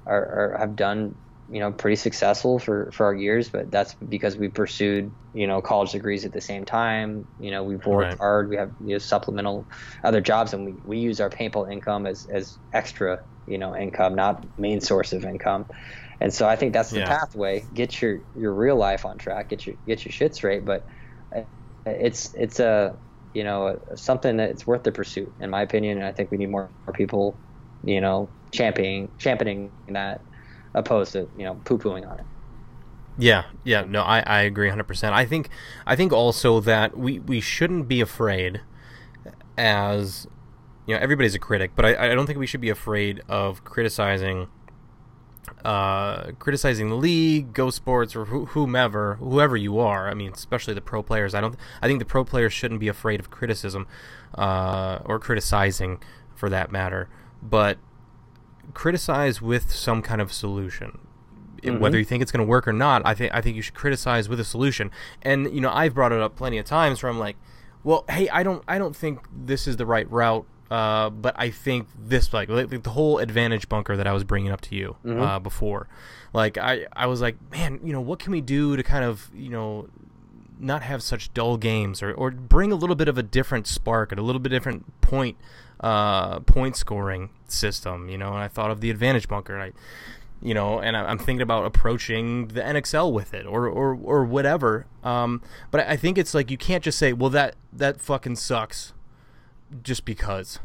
are, are have done you know pretty successful for for our years but that's because we pursued you know college degrees at the same time you know we've worked right. hard we have you know, supplemental other jobs and we, we use our paintball income as as extra you know income not main source of income and so I think that's the yeah. pathway. Get your your real life on track. Get your get your shit straight. But it's it's a you know something that's worth the pursuit, in my opinion. And I think we need more, more people, you know, championing championing that, opposed to you know poo pooing on it. Yeah, yeah, no, I, I agree 100%. I think I think also that we, we shouldn't be afraid as you know everybody's a critic, but I, I don't think we should be afraid of criticizing uh, criticizing the league, GI Sportz, or wh- whomever, whoever you are. I mean, especially the pro players. I don't. I think the pro players shouldn't be afraid of criticism, uh, or criticizing, for that matter. But criticize with some kind of solution. Mm-hmm. Whether you think it's going to work or not, I think I think you should criticize with a solution. And you know, I've brought it up plenty of times where I'm like, well, hey, I don't I don't think this is the right route uh, but I think this like, like, the whole advantage bunker that I was bringing up to you mm-hmm. uh, before, like I I was like, man, you know, what can we do to kind of you know not have such dull games or, or bring a little bit of a different spark and a little bit different point uh, point scoring system, you know. And I thought of the advantage bunker, and I, you know, and I'm thinking about approaching the NXL with it or or or whatever. Um, but I think it's like you can't just say, well, that that fucking sucks just because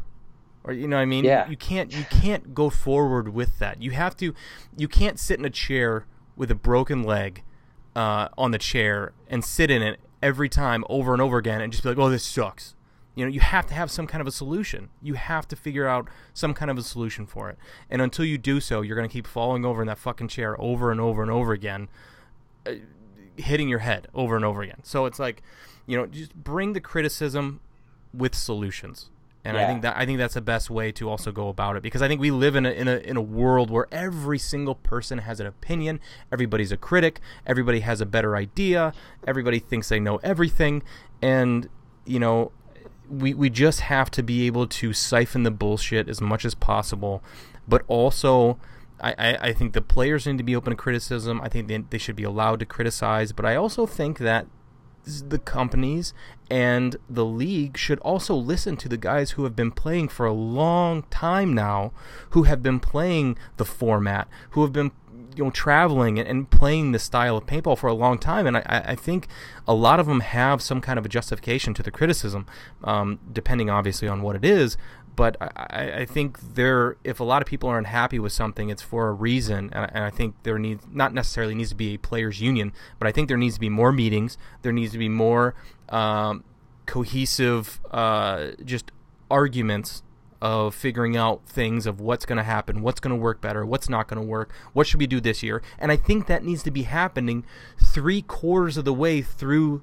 or you know what I mean? Yeah. You can't you can't go forward with that. You have to you can't sit in a chair with a broken leg uh, on the chair and sit in it every time over and over again and just be like, "Oh, this sucks." You know, you have to have some kind of a solution. You have to figure out some kind of a solution for it. And until you do so, you're going to keep falling over in that fucking chair over and over and over again, uh, hitting your head over and over again. So it's like, you know, just bring the criticism with solutions. And yeah. I think that I think that's the best way to also go about it because I think we live in a, in a in a world where every single person has an opinion, everybody's a critic, everybody has a better idea, everybody thinks they know everything, and you know, we we just have to be able to siphon the bullshit as much as possible, but also I, I, think the players need to be open to criticism. I think they, they should be allowed to criticize, but I also think that the companies and the league should also listen to the guys who have been playing for a long time now, who have been playing the format, who have been you know traveling and, playing the style of paintball for a long time, and I, I think a lot of them have some kind of a justification to the criticism, um, depending obviously on what it is but I, I think there, if a lot of people are unhappy with something, it's for a reason, and, and I think there needs not necessarily needs to be a players' union, but I think there needs to be more meetings. There needs to be more um, cohesive, uh, just arguments of figuring out things of what's going to happen, what's going to work better, what's not going to work, what should we do this year, and I think that needs to be happening three quarters of the way through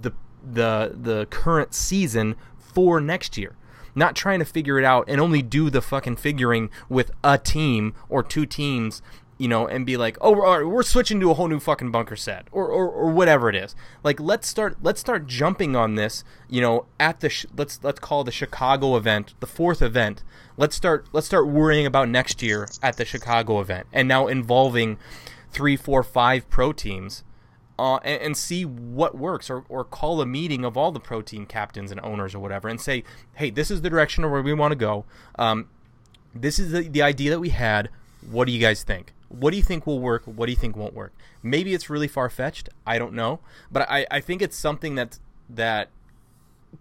the the the current season for next year. Not trying to figure it out and only do the fucking figuring with a team or two teams you know, and be like, oh, we're, we're switching to a whole new fucking bunker set, or, or, or whatever it is. Like, let's start let's start jumping on this. You know, at the sh- let's let's call the Chicago event the fourth event. Let's start let's start worrying about next year at the Chicago event, and now involving three, four, five pro teams uh, and, and, see what works, or, or call a meeting of all the pro team captains and owners or whatever, and say, hey, this is the direction of where we want to go. Um, this is the, the idea that we had. What do you guys think? What do you think will work? What do you think won't work? Maybe it's really far fetched. I don't know, but I, I think it's something that that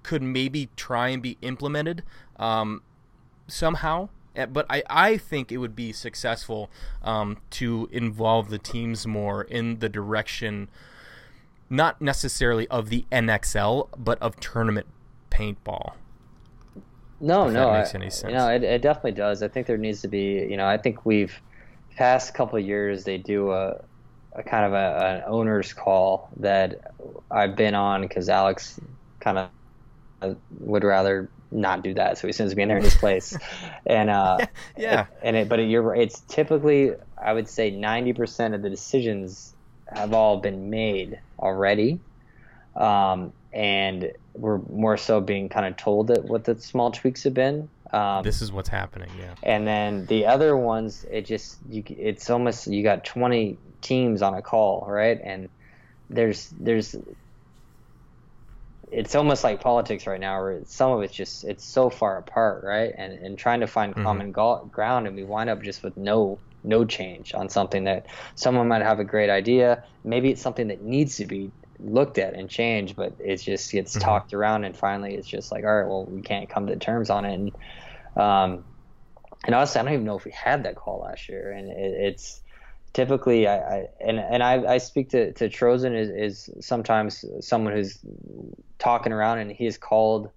could maybe try and be implemented um, somehow eh, but I, I think it would be successful um, to involve the teams more in the direction not necessarily of the NXL, but of tournament paintball. No, no, makes any sense. You know, it, it definitely does. I think there needs to be. You know, I think we've past couple of years they do a, a kind of a, an owner's call that I've been on because Alex kind of would rather not do that, so he sends me in there in his place. and uh, yeah, and it, but you're it's typically I would say ninety percent of the decisions have all been made already. Um, and we're more so being kind of told that what the small tweaks have been. Um, this is what's happening, yeah. And then the other ones, it just you, it's almost you got 20 teams on a call, right? And there's there's it's almost like politics right now, where some of it's just it's so far apart, right? And and trying to find mm-hmm. common go- ground, and we wind up just with no no change on something that someone might have a great idea. Maybe it's something that needs to be looked at and changed, but it just gets mm-hmm. talked around, and finally it's just like, all right, well, we can't come to terms on it. And um, and honestly, I don't even know if we had that call last year, and it, it's typically I, I, and and I, I speak to to Trozen is, is sometimes someone who's talking around and he's called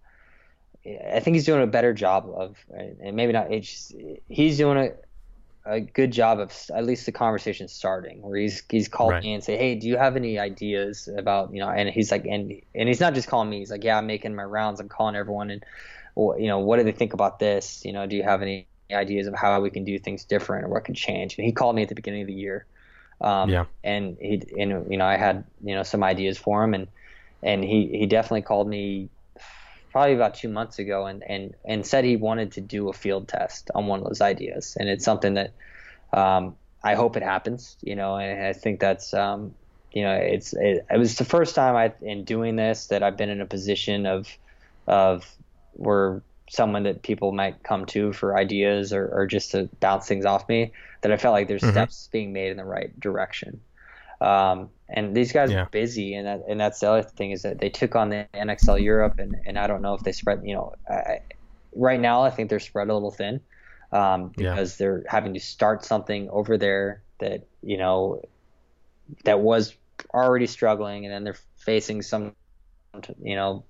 I think he's doing a better job of and maybe not it's he's doing a a good job of at least the conversation starting where he's he's called right. me and say hey do you have any ideas about you know and he's like and and he's not just calling me he's like yeah i'm making my rounds i'm calling everyone and you know what do they think about this you know do you have any ideas of how we can do things different or what could change and he called me at the beginning of the year um, yeah. and he and you know i had you know some ideas for him and and he he definitely called me probably about two months ago and, and, and said he wanted to do a field test on one of those ideas. And it's something that um, I hope it happens, you know, and I think that's, um, you know, it's, it, it, was the first time I, in doing this that I've been in a position of, of where someone that people might come to for ideas or, or just to bounce things off me that I felt like there's mm-hmm. steps being made in the right direction. Um, and these guys yeah. are busy, and that, and that's the other thing is that they took on the NXL Europe, and, and I don't know if they spread. You know, I, right now I think they're spread a little thin um, because yeah. they're having to start something over there that you know that was already struggling, and then they're facing some, you know,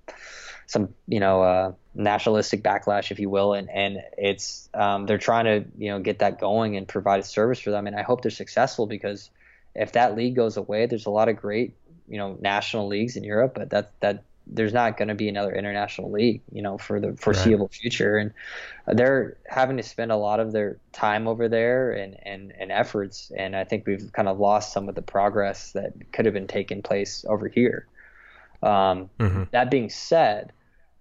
some you know uh, nationalistic backlash, if you will, and and it's um, they're trying to you know get that going and provide a service for them, and I hope they're successful because if that league goes away, there's a lot of great you know national leagues in Europe, but that that there's not going to be another international league, you know, for the foreseeable right. future. And they're having to spend a lot of their time over there and, and, and efforts. And I think we've kind of lost some of the progress that could have been taking place over here. Um, mm-hmm. That being said,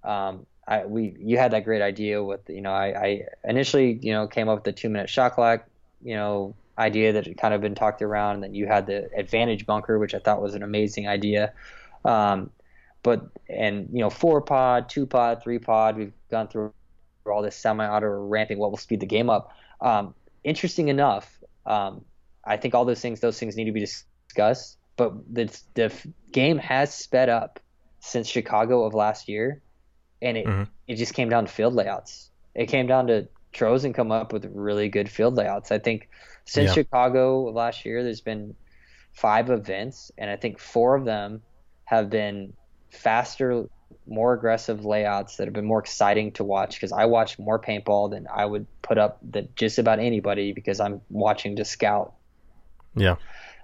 um, I, we you had that great idea with you know I, I initially you know came up with the two minute shot clock you know idea that had kind of been talked around and then you had the advantage bunker which I thought was an amazing idea. Um, but and you know four pod, two pod, three pod. We've gone through all this semi-auto ramping, what will speed the game up. Um, interesting enough, um, I think all those things, those things need to be discussed. But the the game has sped up since Chicago of last year, and it mm-hmm. it just came down to field layouts. It came down to Trozen come up with really good field layouts. I think since yeah. Chicago last year, there's been five events, and I think four of them have been faster, more aggressive layouts that have been more exciting to watch because I watch more paintball than I would put up that just about anybody because I'm watching to scout. Yeah.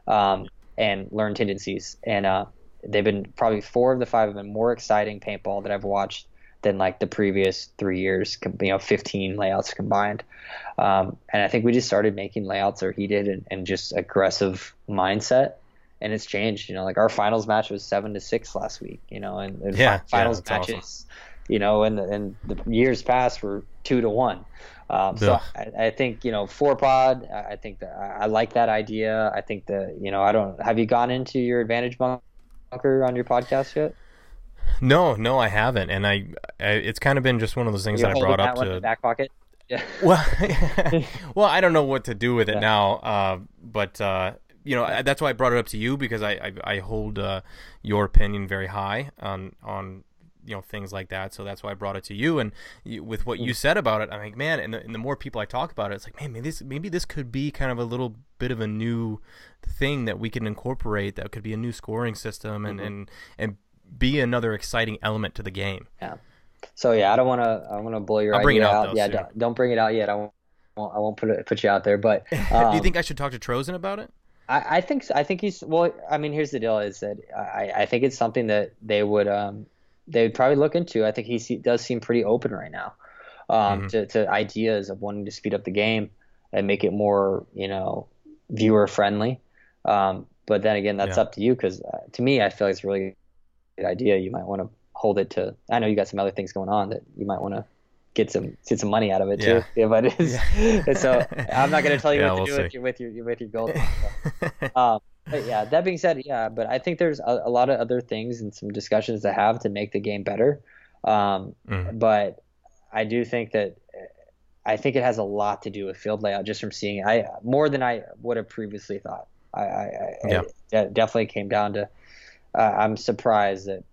Um, and learn tendencies. And uh, they've been probably four of the five have been more exciting paintball that I've watched than like the previous three years, you know, 15 layouts combined. Um, and I think we just started making layouts or he did, and, and just aggressive mindset and it's changed. You know, like our finals match was seven to six last week. You know, and, and yeah, finals yeah, matches, awesome. you know, and and the years past were two to one. Um, so I, I, think you know four pod. I think that I like that idea. I think that you know I don't. Have you gone into your advantage bunker on your podcast yet? No, no, I haven't, and I, I it's kind of been just one of those things You're that I brought up to back pocket. Yeah. [LAUGHS] Well, [LAUGHS] well, I don't know what to do with it yeah. now, uh, but uh, you know that's why I brought it up to you because I I, I hold uh, your opinion very high on on you know things like that. So that's why I brought it to you. And you, with what you mm. said about it, I'm like, man. And the, and the more people I talk about it, it's like, man, maybe this maybe this could be kind of a little bit of a new thing that we can incorporate. That could be a new scoring system and mm-hmm. and and be another exciting element to the game. Yeah. So yeah, I don't want to I want to blow your I'll idea out. Though, yeah, don't, don't, bring it out yet. I won't I won't put it put you out there. But um, [LAUGHS] do you think I should talk to Trozen about it? I, I think I think he's well. I mean, here's the deal: is that I, I think it's something that they would um, they would probably look into. I think he does seem pretty open right now um, mm-hmm. to, to ideas of wanting to speed up the game and make it more you know viewer friendly. Um, but then again, that's yeah. up to you because uh, to me, I feel like it's really idea. You might want to hold it to. I know you got some other things going on that you might want to get some get some money out of it too. Yeah, [LAUGHS] but it is. Yeah. [LAUGHS] so I'm not going to tell you [LAUGHS] yeah, what to we'll do with your, with your with your gold. um, but yeah, that being said, yeah, but I think there's a, a, lot of other things and some discussions to have to make the game better. Um, mm. But I do think that I think it has a lot to do with field layout just from seeing it. I more than I would have previously thought. I, I, yeah. it definitely came down to. Uh, I'm surprised that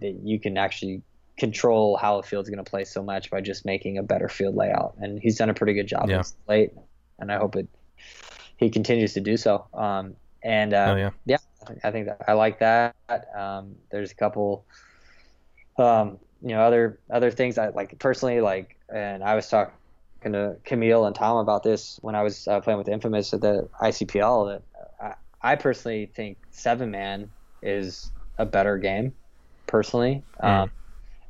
that you can actually control how a field's going to play so much by just making a better field layout. And he's done a pretty good job yeah. late, and I hope it he continues to do so. Um, and uh, oh, yeah. yeah, I think that I like that. Um, there's a couple, um, you know, other other things I like personally like, and I was talking to Camille and Tom about this when I was uh, playing with Infamous at the ICPL. That I, I personally think seven man is a better game, personally. Mm. Um,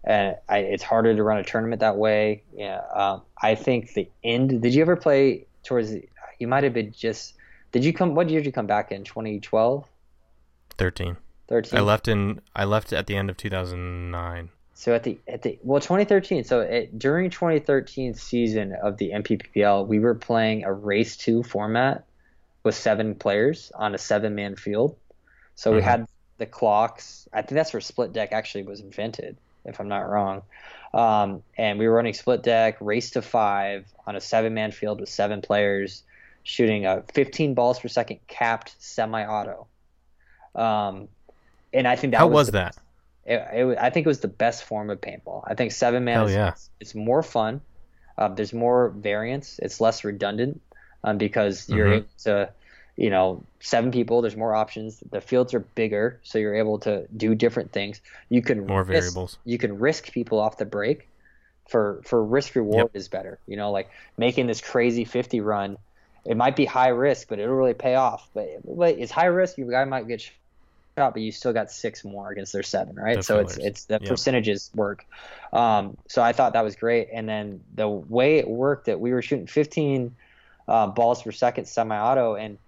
and I, it's harder to run a tournament that way. Yeah, um, I think the end. Did you ever play towards? The, you might have been just. Did you come? What year did you come back in? 2012. 13. 13. I left in. I left at the end of 2009. So at the at the well 2013. So it, during 2013 season of the NPPL, we were playing a race two format with seven players on a seven man field. So mm-hmm. we had the clocks. I think that's where split deck actually was invented if I'm not wrong. Um, and we were running split deck, race to five on a seven man field with seven players, shooting a 15 balls per second capped semi auto. Um, and I think that how was, was that? It, it, I think it was the best form of paintball. I think seven man. Is, yeah. it's, it's more fun. Uh, there's more variance. It's less redundant um, because you're mm-hmm. able to you know, seven people. There's more options. The fields are bigger, so you're able to do different things. You can More risk- variables. You can risk people off the break. For for risk reward Yep. is better. You know, like making this crazy 50 run. It might be high risk, but it'll really pay off. But, but it's high risk. Your guy might get shot, but you still got six more against their seven, right? The so it's it's the Yep. percentages work. Um, so I thought that was great. And then the way it worked, that we were shooting 15 uh, balls per second semi-auto, and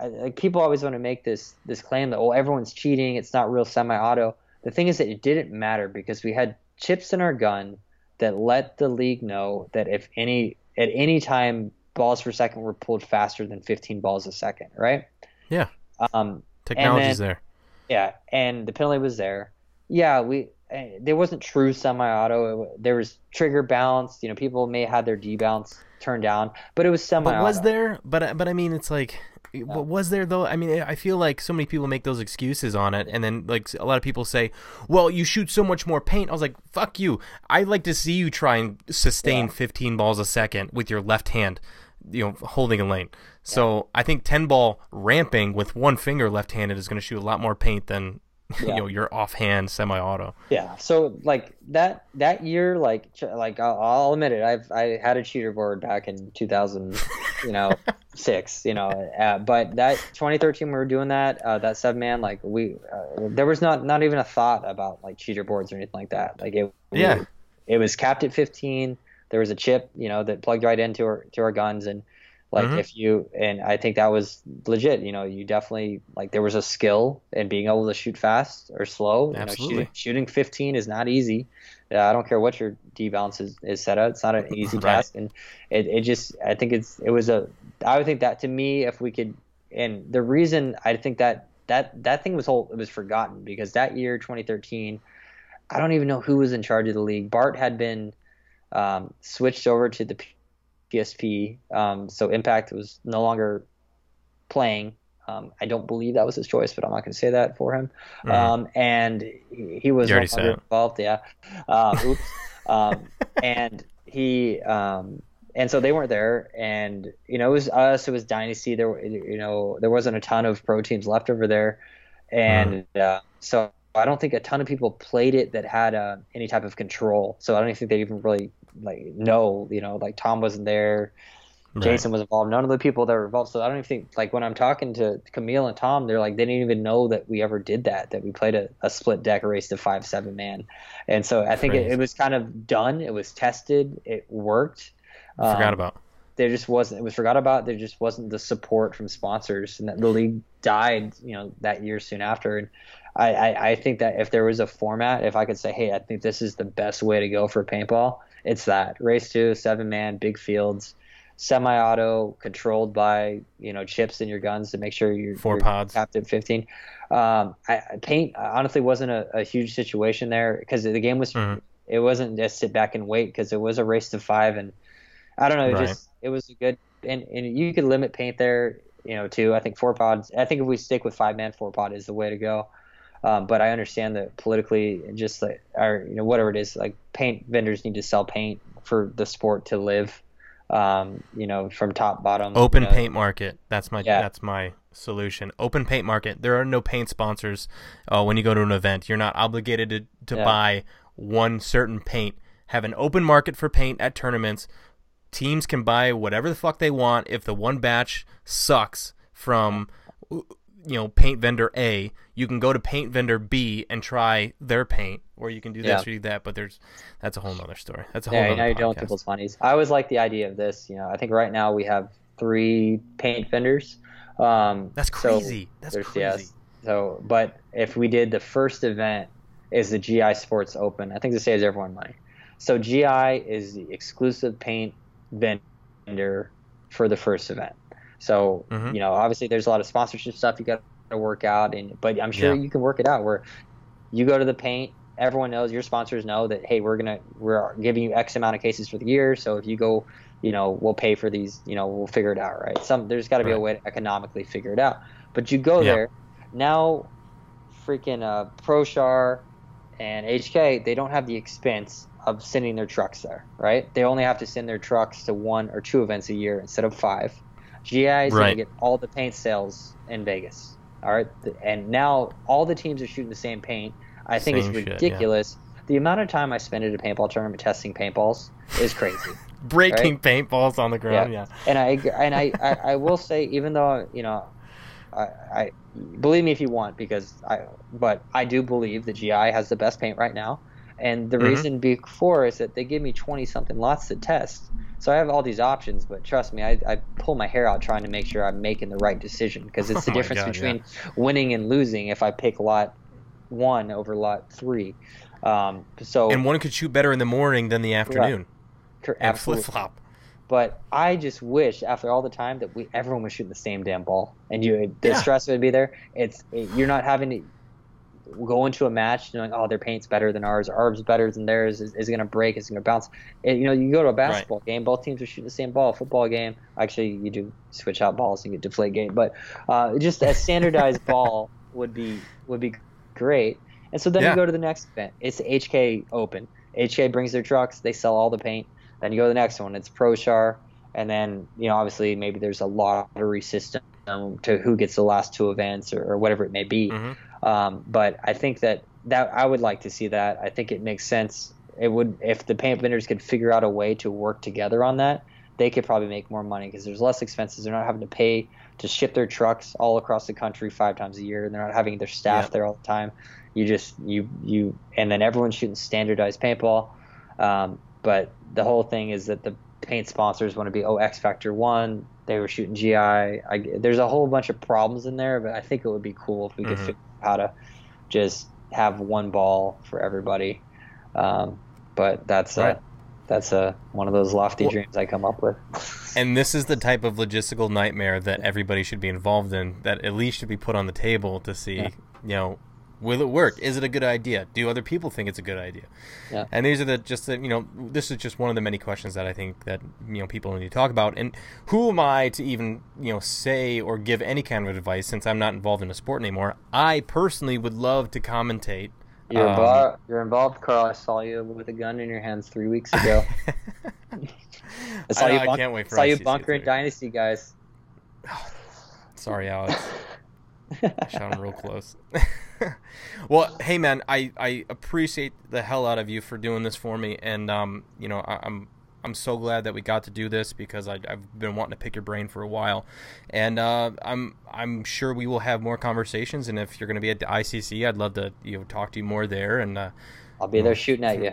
I, like people always want to make this this claim that oh everyone's cheating, it's not real semi-auto. The thing is that it didn't matter because we had chips in our gun that let the league know that if any at any time balls per second were pulled faster than 15 balls a second, right? Yeah. Um, Technology's then- there. yeah, and the penalty was there. Yeah, we eh, there wasn't true semi-auto. It- There was trigger bounce. You know, people may have had their debounce turned down, but it was semi-auto. But was there? But but I mean, it's like, but was there though? I mean, I feel like so many people make those excuses on it, and then like a lot of people say, "Well, you shoot so much more paint." I was like, "Fuck you!" I'd like to see you try and sustain Yeah. 15 balls a second with your left hand, you know, holding a lane. So I think 10 ball ramping with one finger left-handed is going to shoot a lot more paint than [LAUGHS] you know your offhand semi-auto. Yeah. So like that that year, like like I'll, I'll admit it, I've I had a cheater board back in 2000, you know, six, you know, uh, but that 2013 we were doing that uh, that seven man like we uh, there was not not even a thought about like cheater boards or anything like that. Like it Yeah. it was capped at 15. There was a chip, you know, that plugged right into our to our guns and. Like Mhm. if you and I think that was legit. You know, you definitely like there was a skill in being able to shoot fast or slow. You know, Absolutely. shooting, shooting 15 is not easy. Uh, I don't care what your debounce is, is set up. It's not an [LAUGHS] easy Right. task, and it, it just I think it's it was a I would think that to me if we could and the reason I think that that that thing was whole it was forgotten because that year 2013 I don't even know who was in charge of the league. Bart had been um, switched over to the PSP, um, so Impact was no longer playing. Um, I don't believe that was his choice, but I'm not going to say that for him. Mhm. Um, and he, he was You already said it. involved. Yeah. Oops. um, [LAUGHS] and he um, and so they weren't there. And you know, it was us. It was Dynasty. There, you know, there wasn't a ton of pro teams left over there, and uh, so I don't think a ton of people played it that had uh, any type of control. So I don't even think they even really like know. You know, like Tom wasn't there. Right. Jason was involved. None of the people that were involved. So I don't even think like when I'm talking to Camille and Tom, they're like they didn't even know that we ever did that. That we played a, a split deck race to five seven man. And so I think it, it was kind of done. It was tested. It worked. Forgot Um, about. There just wasn't. It was forgot about. There just wasn't the support from sponsors, and that the league died. You know that year soon after. And I, I, I think that if there was a format, if I could say, hey, I think this is the best way to go for paintball, it's that race two, seven man, big fields, semi-auto, controlled by you know chips in your guns to make sure you're Four you're pods. capped at 15. Um, I, paint honestly wasn't a, a huge situation there because the game was Mhm. it wasn't just sit back and wait because it was a race to five and I don't know it Right. just it was a good and, and you could limit paint there you know too I think four pods I think if we stick with five man four pod is the way to go um, but I understand that politically just like or you know whatever it is like paint vendors need to sell paint for the sport to live um, you know from top bottom Open you know. paint market. That's my Yeah. that's my solution. Open paint market. There are no paint sponsors. Uh, when you go to an event, you're not obligated to, to Yeah. buy one certain paint. Have an open market for paint at tournaments. Teams can buy whatever the fuck they want. If the one batch sucks from you know paint vendor A, you can go to paint vendor B and try their paint, or you can do this Yeah. or do that. But there's that's a whole nother story. That's a whole Yeah, now you're dealing with people's monies. I always like the idea of this. You know, I think right now we have three paint vendors. Um, That's so crazy. That's there's- crazy. yes. So, but if we did the first event is the GI Sportz Open, I think this saves everyone money. So GI is the exclusive paint vendor for the first event. So Mhm. you know, obviously there's a lot of sponsorship stuff you got to work out, and but I'm sure Yeah. you can work it out where you go to the paint. Everyone knows your sponsors know that hey, we're gonna we're giving you X amount of cases for the year. So if you go, you know, we'll pay for these. You know, we'll figure it out, right? Some there's got to be a way to economically figure it out. But you go Yeah. there now, freaking uh, ProShar and HK, they don't have the expense of sending their trucks there, right? They only have to send their trucks to one or two events a year instead of five. GI is going to get all the paint sales in Vegas. All right, and now all the teams are shooting the same paint. I think Same it's shit, yeah. ridiculous. The amount of time I spend at a paintball tournament testing paintballs is crazy. [LAUGHS] Breaking paintballs on the ground. Yeah. and I and I, I, I will say even though you know I, I believe me if you want because I but I do believe the GI has the best paint right now and the Mhm. reason before is that they give me 20 something lots to test so I have all these options but trust me I, I pull my hair out trying to make sure I'm making the right decision because it's [LAUGHS] the Oh difference God, between winning and losing if I pick lot one over lot three um, so And one could shoot better in the morning than the afternoon. And absolutely. flip flop. But I just wish, after all the time, that we everyone was shooting the same damn ball, and you the Yeah. stress would be there. It's you're not having to go into a match knowing, oh, their paint's better than ours, ours better than theirs. Is, is gonna break? Is gonna bounce? It, you know, you go to a basketball game, both teams are shooting the same ball. Football game, actually, you do switch out balls and get deflate game, but uh, just a standardized [LAUGHS] ball would be would be great. And so then Yeah. you go to the next event. It's HK Open. HK brings their trucks. They sell all the paint. Then you go to the next one. It's ProShar, and then you know obviously maybe there's a lottery system to who gets the last two events or, or whatever it may be. Mhm. Um, but I think that that I would like to see that. I think it makes sense. It would if the paint vendors could figure out a way to work together on that. They could probably make more money because there's less expenses. They're not having to pay to ship their trucks all across the country five times a year, and they're not having their staff Yeah. there all the time. You just you you and then everyone's shooting standardized paintball. Um, but the whole thing is that the paint sponsors want to be oh X Factor one. They were shooting GI. I, there's a whole bunch of problems in there, but I think it would be cool if we could Mhm. figure out how to just have one ball for everybody. Um, but that's Right. uh, that's uh, one of those lofty Well- dreams I come up with. [LAUGHS] And this is the type of logistical nightmare that everybody should be involved in. That at least should be put on the table to see, Yeah. you know, will it work? Is it a good idea? Do other people think it's a good idea? Yeah. And these are the just the you know this is just one of the many questions that I think that you know people need to talk about. And who am I to even you know say or give any kind of advice since I'm not involved in the sport anymore? I personally would love to commentate. You're, Um, involved, you're involved, Carl. I saw you with a gun in your hands three weeks ago. [LAUGHS] I saw I, you, I bunk- can't wait for saw you ICC bunkering. Dynasty, guys. [SIGHS] Sorry, Alex. [LAUGHS] I shot him real close. [LAUGHS] [LAUGHS] well, hey man, I, I appreciate the hell out of you for doing this for me, and um, you know, I, I'm I'm so glad that we got to do this because I, I've been wanting to pick your brain for a while, and uh, I'm I'm sure we will have more conversations. And if you're going to be at the ICC, I'd love to you know talk to you more there. And uh, I'll be there shooting at you.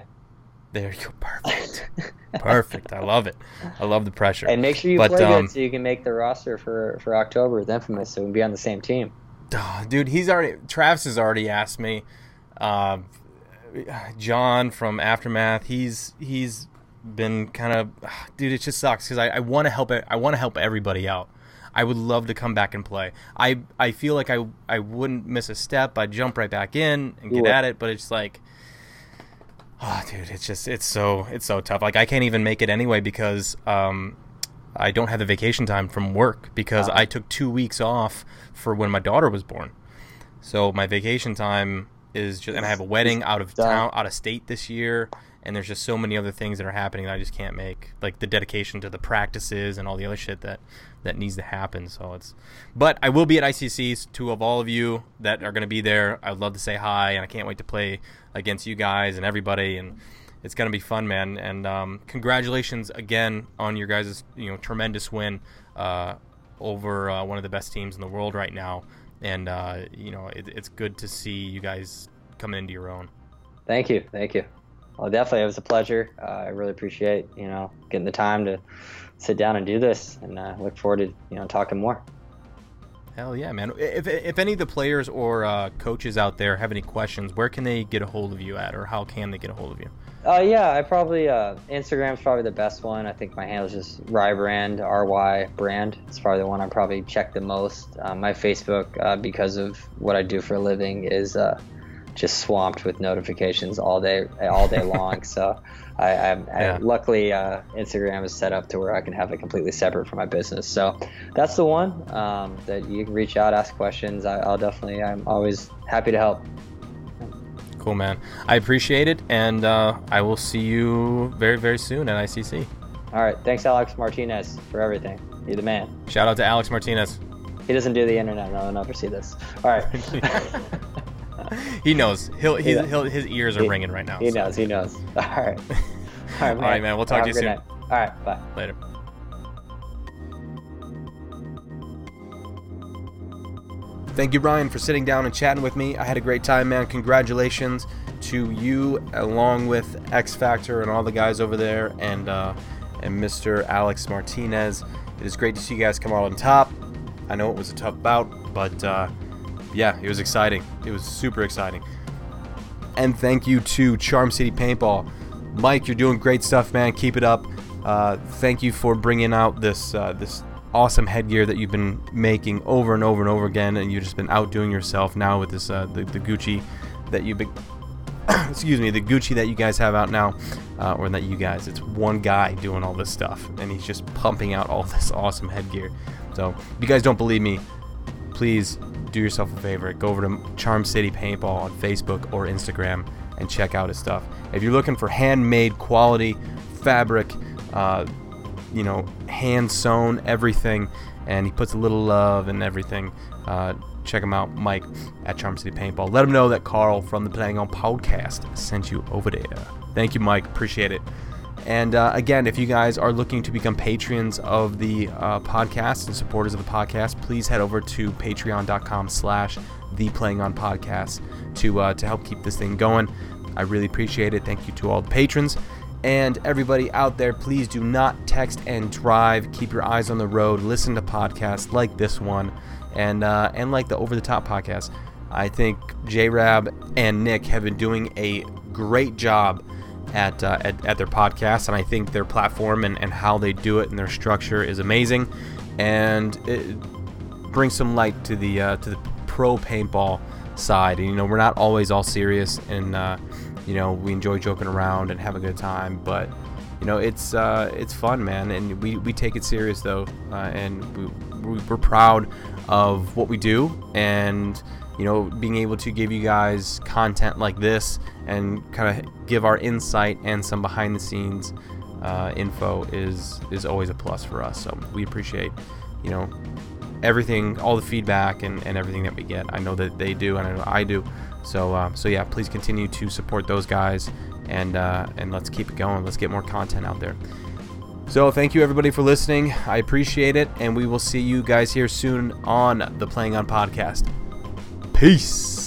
there you go, perfect, perfect. I love it. I love the pressure. And make sure you But, play um, good so you can make the roster for, for October with Infamous so we can be on the same team. Dude, he's already Travis has already asked me. Uh, John from Aftermath, he's he's been kind of, dude. It just sucks because I, I want to help. it- I want to help everybody out. I would love to come back and play. I I feel like I I wouldn't miss a step. I'd jump right back in and get at it. But it's like, oh, dude, it's just it's so it's so tough. Like I can't even make it anyway because um I don't have the vacation time from work because Uh-huh. I took two weeks off for when my daughter was born. So my vacation time is just, and I have a wedding out of town, out of state this year, and there's just so many other things that are happening that I just can't make, like the dedication to the practices and all the other shit that that needs to happen. So it's, but I will be at ICCs. Two of all of you that are going to be there, I'd love to say hi, and I can't wait to play against you guys and everybody and it's gonna be fun, man. And um, congratulations again on your guys' you know tremendous win uh, over uh, one of the best teams in the world right now. And uh, you know it, it's good to see you guys coming into your own. Thank you. Thank you. Well, definitely, it was a pleasure. Uh, I really appreciate, you know, getting the time to sit down and do this and uh, look forward to, you know, talking more. Hell yeah, man! If, if any of the players or uh, coaches out there have any questions, where can they get a hold of you at, or how can they get a hold of you? Uh, yeah, I probably uh, Instagram's probably the best one. I think my handle is just Rybrand, R Y brand. It's probably the one I probably check the most. Uh, my Facebook, uh, because of what I do for a living, is uh, just swamped with notifications all day, all day long. [LAUGHS] so, I, I, Yeah. I luckily uh, Instagram is set up to where I can have it completely separate from my business. So, that's the one um, that you can reach out, ask questions. I, I'll definitely, I'm always happy to help. Cool, man. I appreciate it, and uh, I will see you very very soon at ICC. All right. Thanks, Alex Martinez, for everything. You're the man. Shout out to Alex Martinez. He doesn't do the internet. No, I'll never see this. All right. [LAUGHS] he knows. He'll, [LAUGHS] he, Yeah. he'll his ears are He- ringing right now. he so. knows. He knows. [LAUGHS] All right. All right, man. right, man. We'll talk to you soon. night. All right. Bye. Later. Thank you, Ryan, for sitting down and chatting with me. I had a great time, man. Congratulations to you, along with X Factor and all the guys over there, and uh, and Mr. Alex Martinez. It is great to see you guys come out on top. I know it was a tough bout, but uh, yeah, it was exciting. It was super exciting. And thank you to Charm City Paintball. Mike, you're doing great stuff, man. Keep it up. Uh, thank you for bringing out this uh, this awesome headgear that you've been making over and over and over again, and you've just been outdoing yourself now with this uh, the, the Gucci that you've been. [COUGHS] excuse me, the Gucci that you guys have out now, uh, or that you guys. It's one guy doing all this stuff, and he's just pumping out all [LAUGHS] this awesome headgear. So, if you guys don't believe me, please do yourself a favor. Go over to Charm City Paintball on Facebook or Instagram and check out his stuff. If you're looking for handmade quality fabric, uh, you know, hand sewn everything, and he puts a little love and everything. Uh, check him out, Mike at Charm City Paintball. Let him know that Carl from the Playing On podcast sent you over there. Thank you, Mike. Appreciate it. And uh, again, if you guys are looking to become patrons of the uh, podcast and supporters of the podcast, please head over to patreon.com slash the playing on podcast to uh, to help keep this thing going. I really appreciate it. Thank you to all the patrons. And everybody out there, please do not text and drive. Keep your eyes on the road. Listen to podcasts like this one and uh, and like the over the top podcast. I think J Rab and Nick have been doing a great job at, uh, at, at their podcast, and I think their platform and, and how they do it and their structure is amazing, and it brings some light to the uh, to the pro paintball side. And you know, we're not always all serious, and uh, you know, we enjoy joking around and have a good time, but you know, it's uh, it's fun, man, and we, we take it serious though, uh, and we, we- we're proud of what we do, and you know, being able to give you guys content like this and kind of give our insight and some behind the scenes uh, info is is always a plus for us. So we appreciate, you know, everything, all the feedback and, and everything that we get. I know that they do, and I know I do. So uh, so yeah, please continue to support those guys, and uh, and let's keep it going. Let's get more content out there. So thank you everybody for listening. I appreciate it, and we will see you guys here soon on the Playing On podcast. Peace.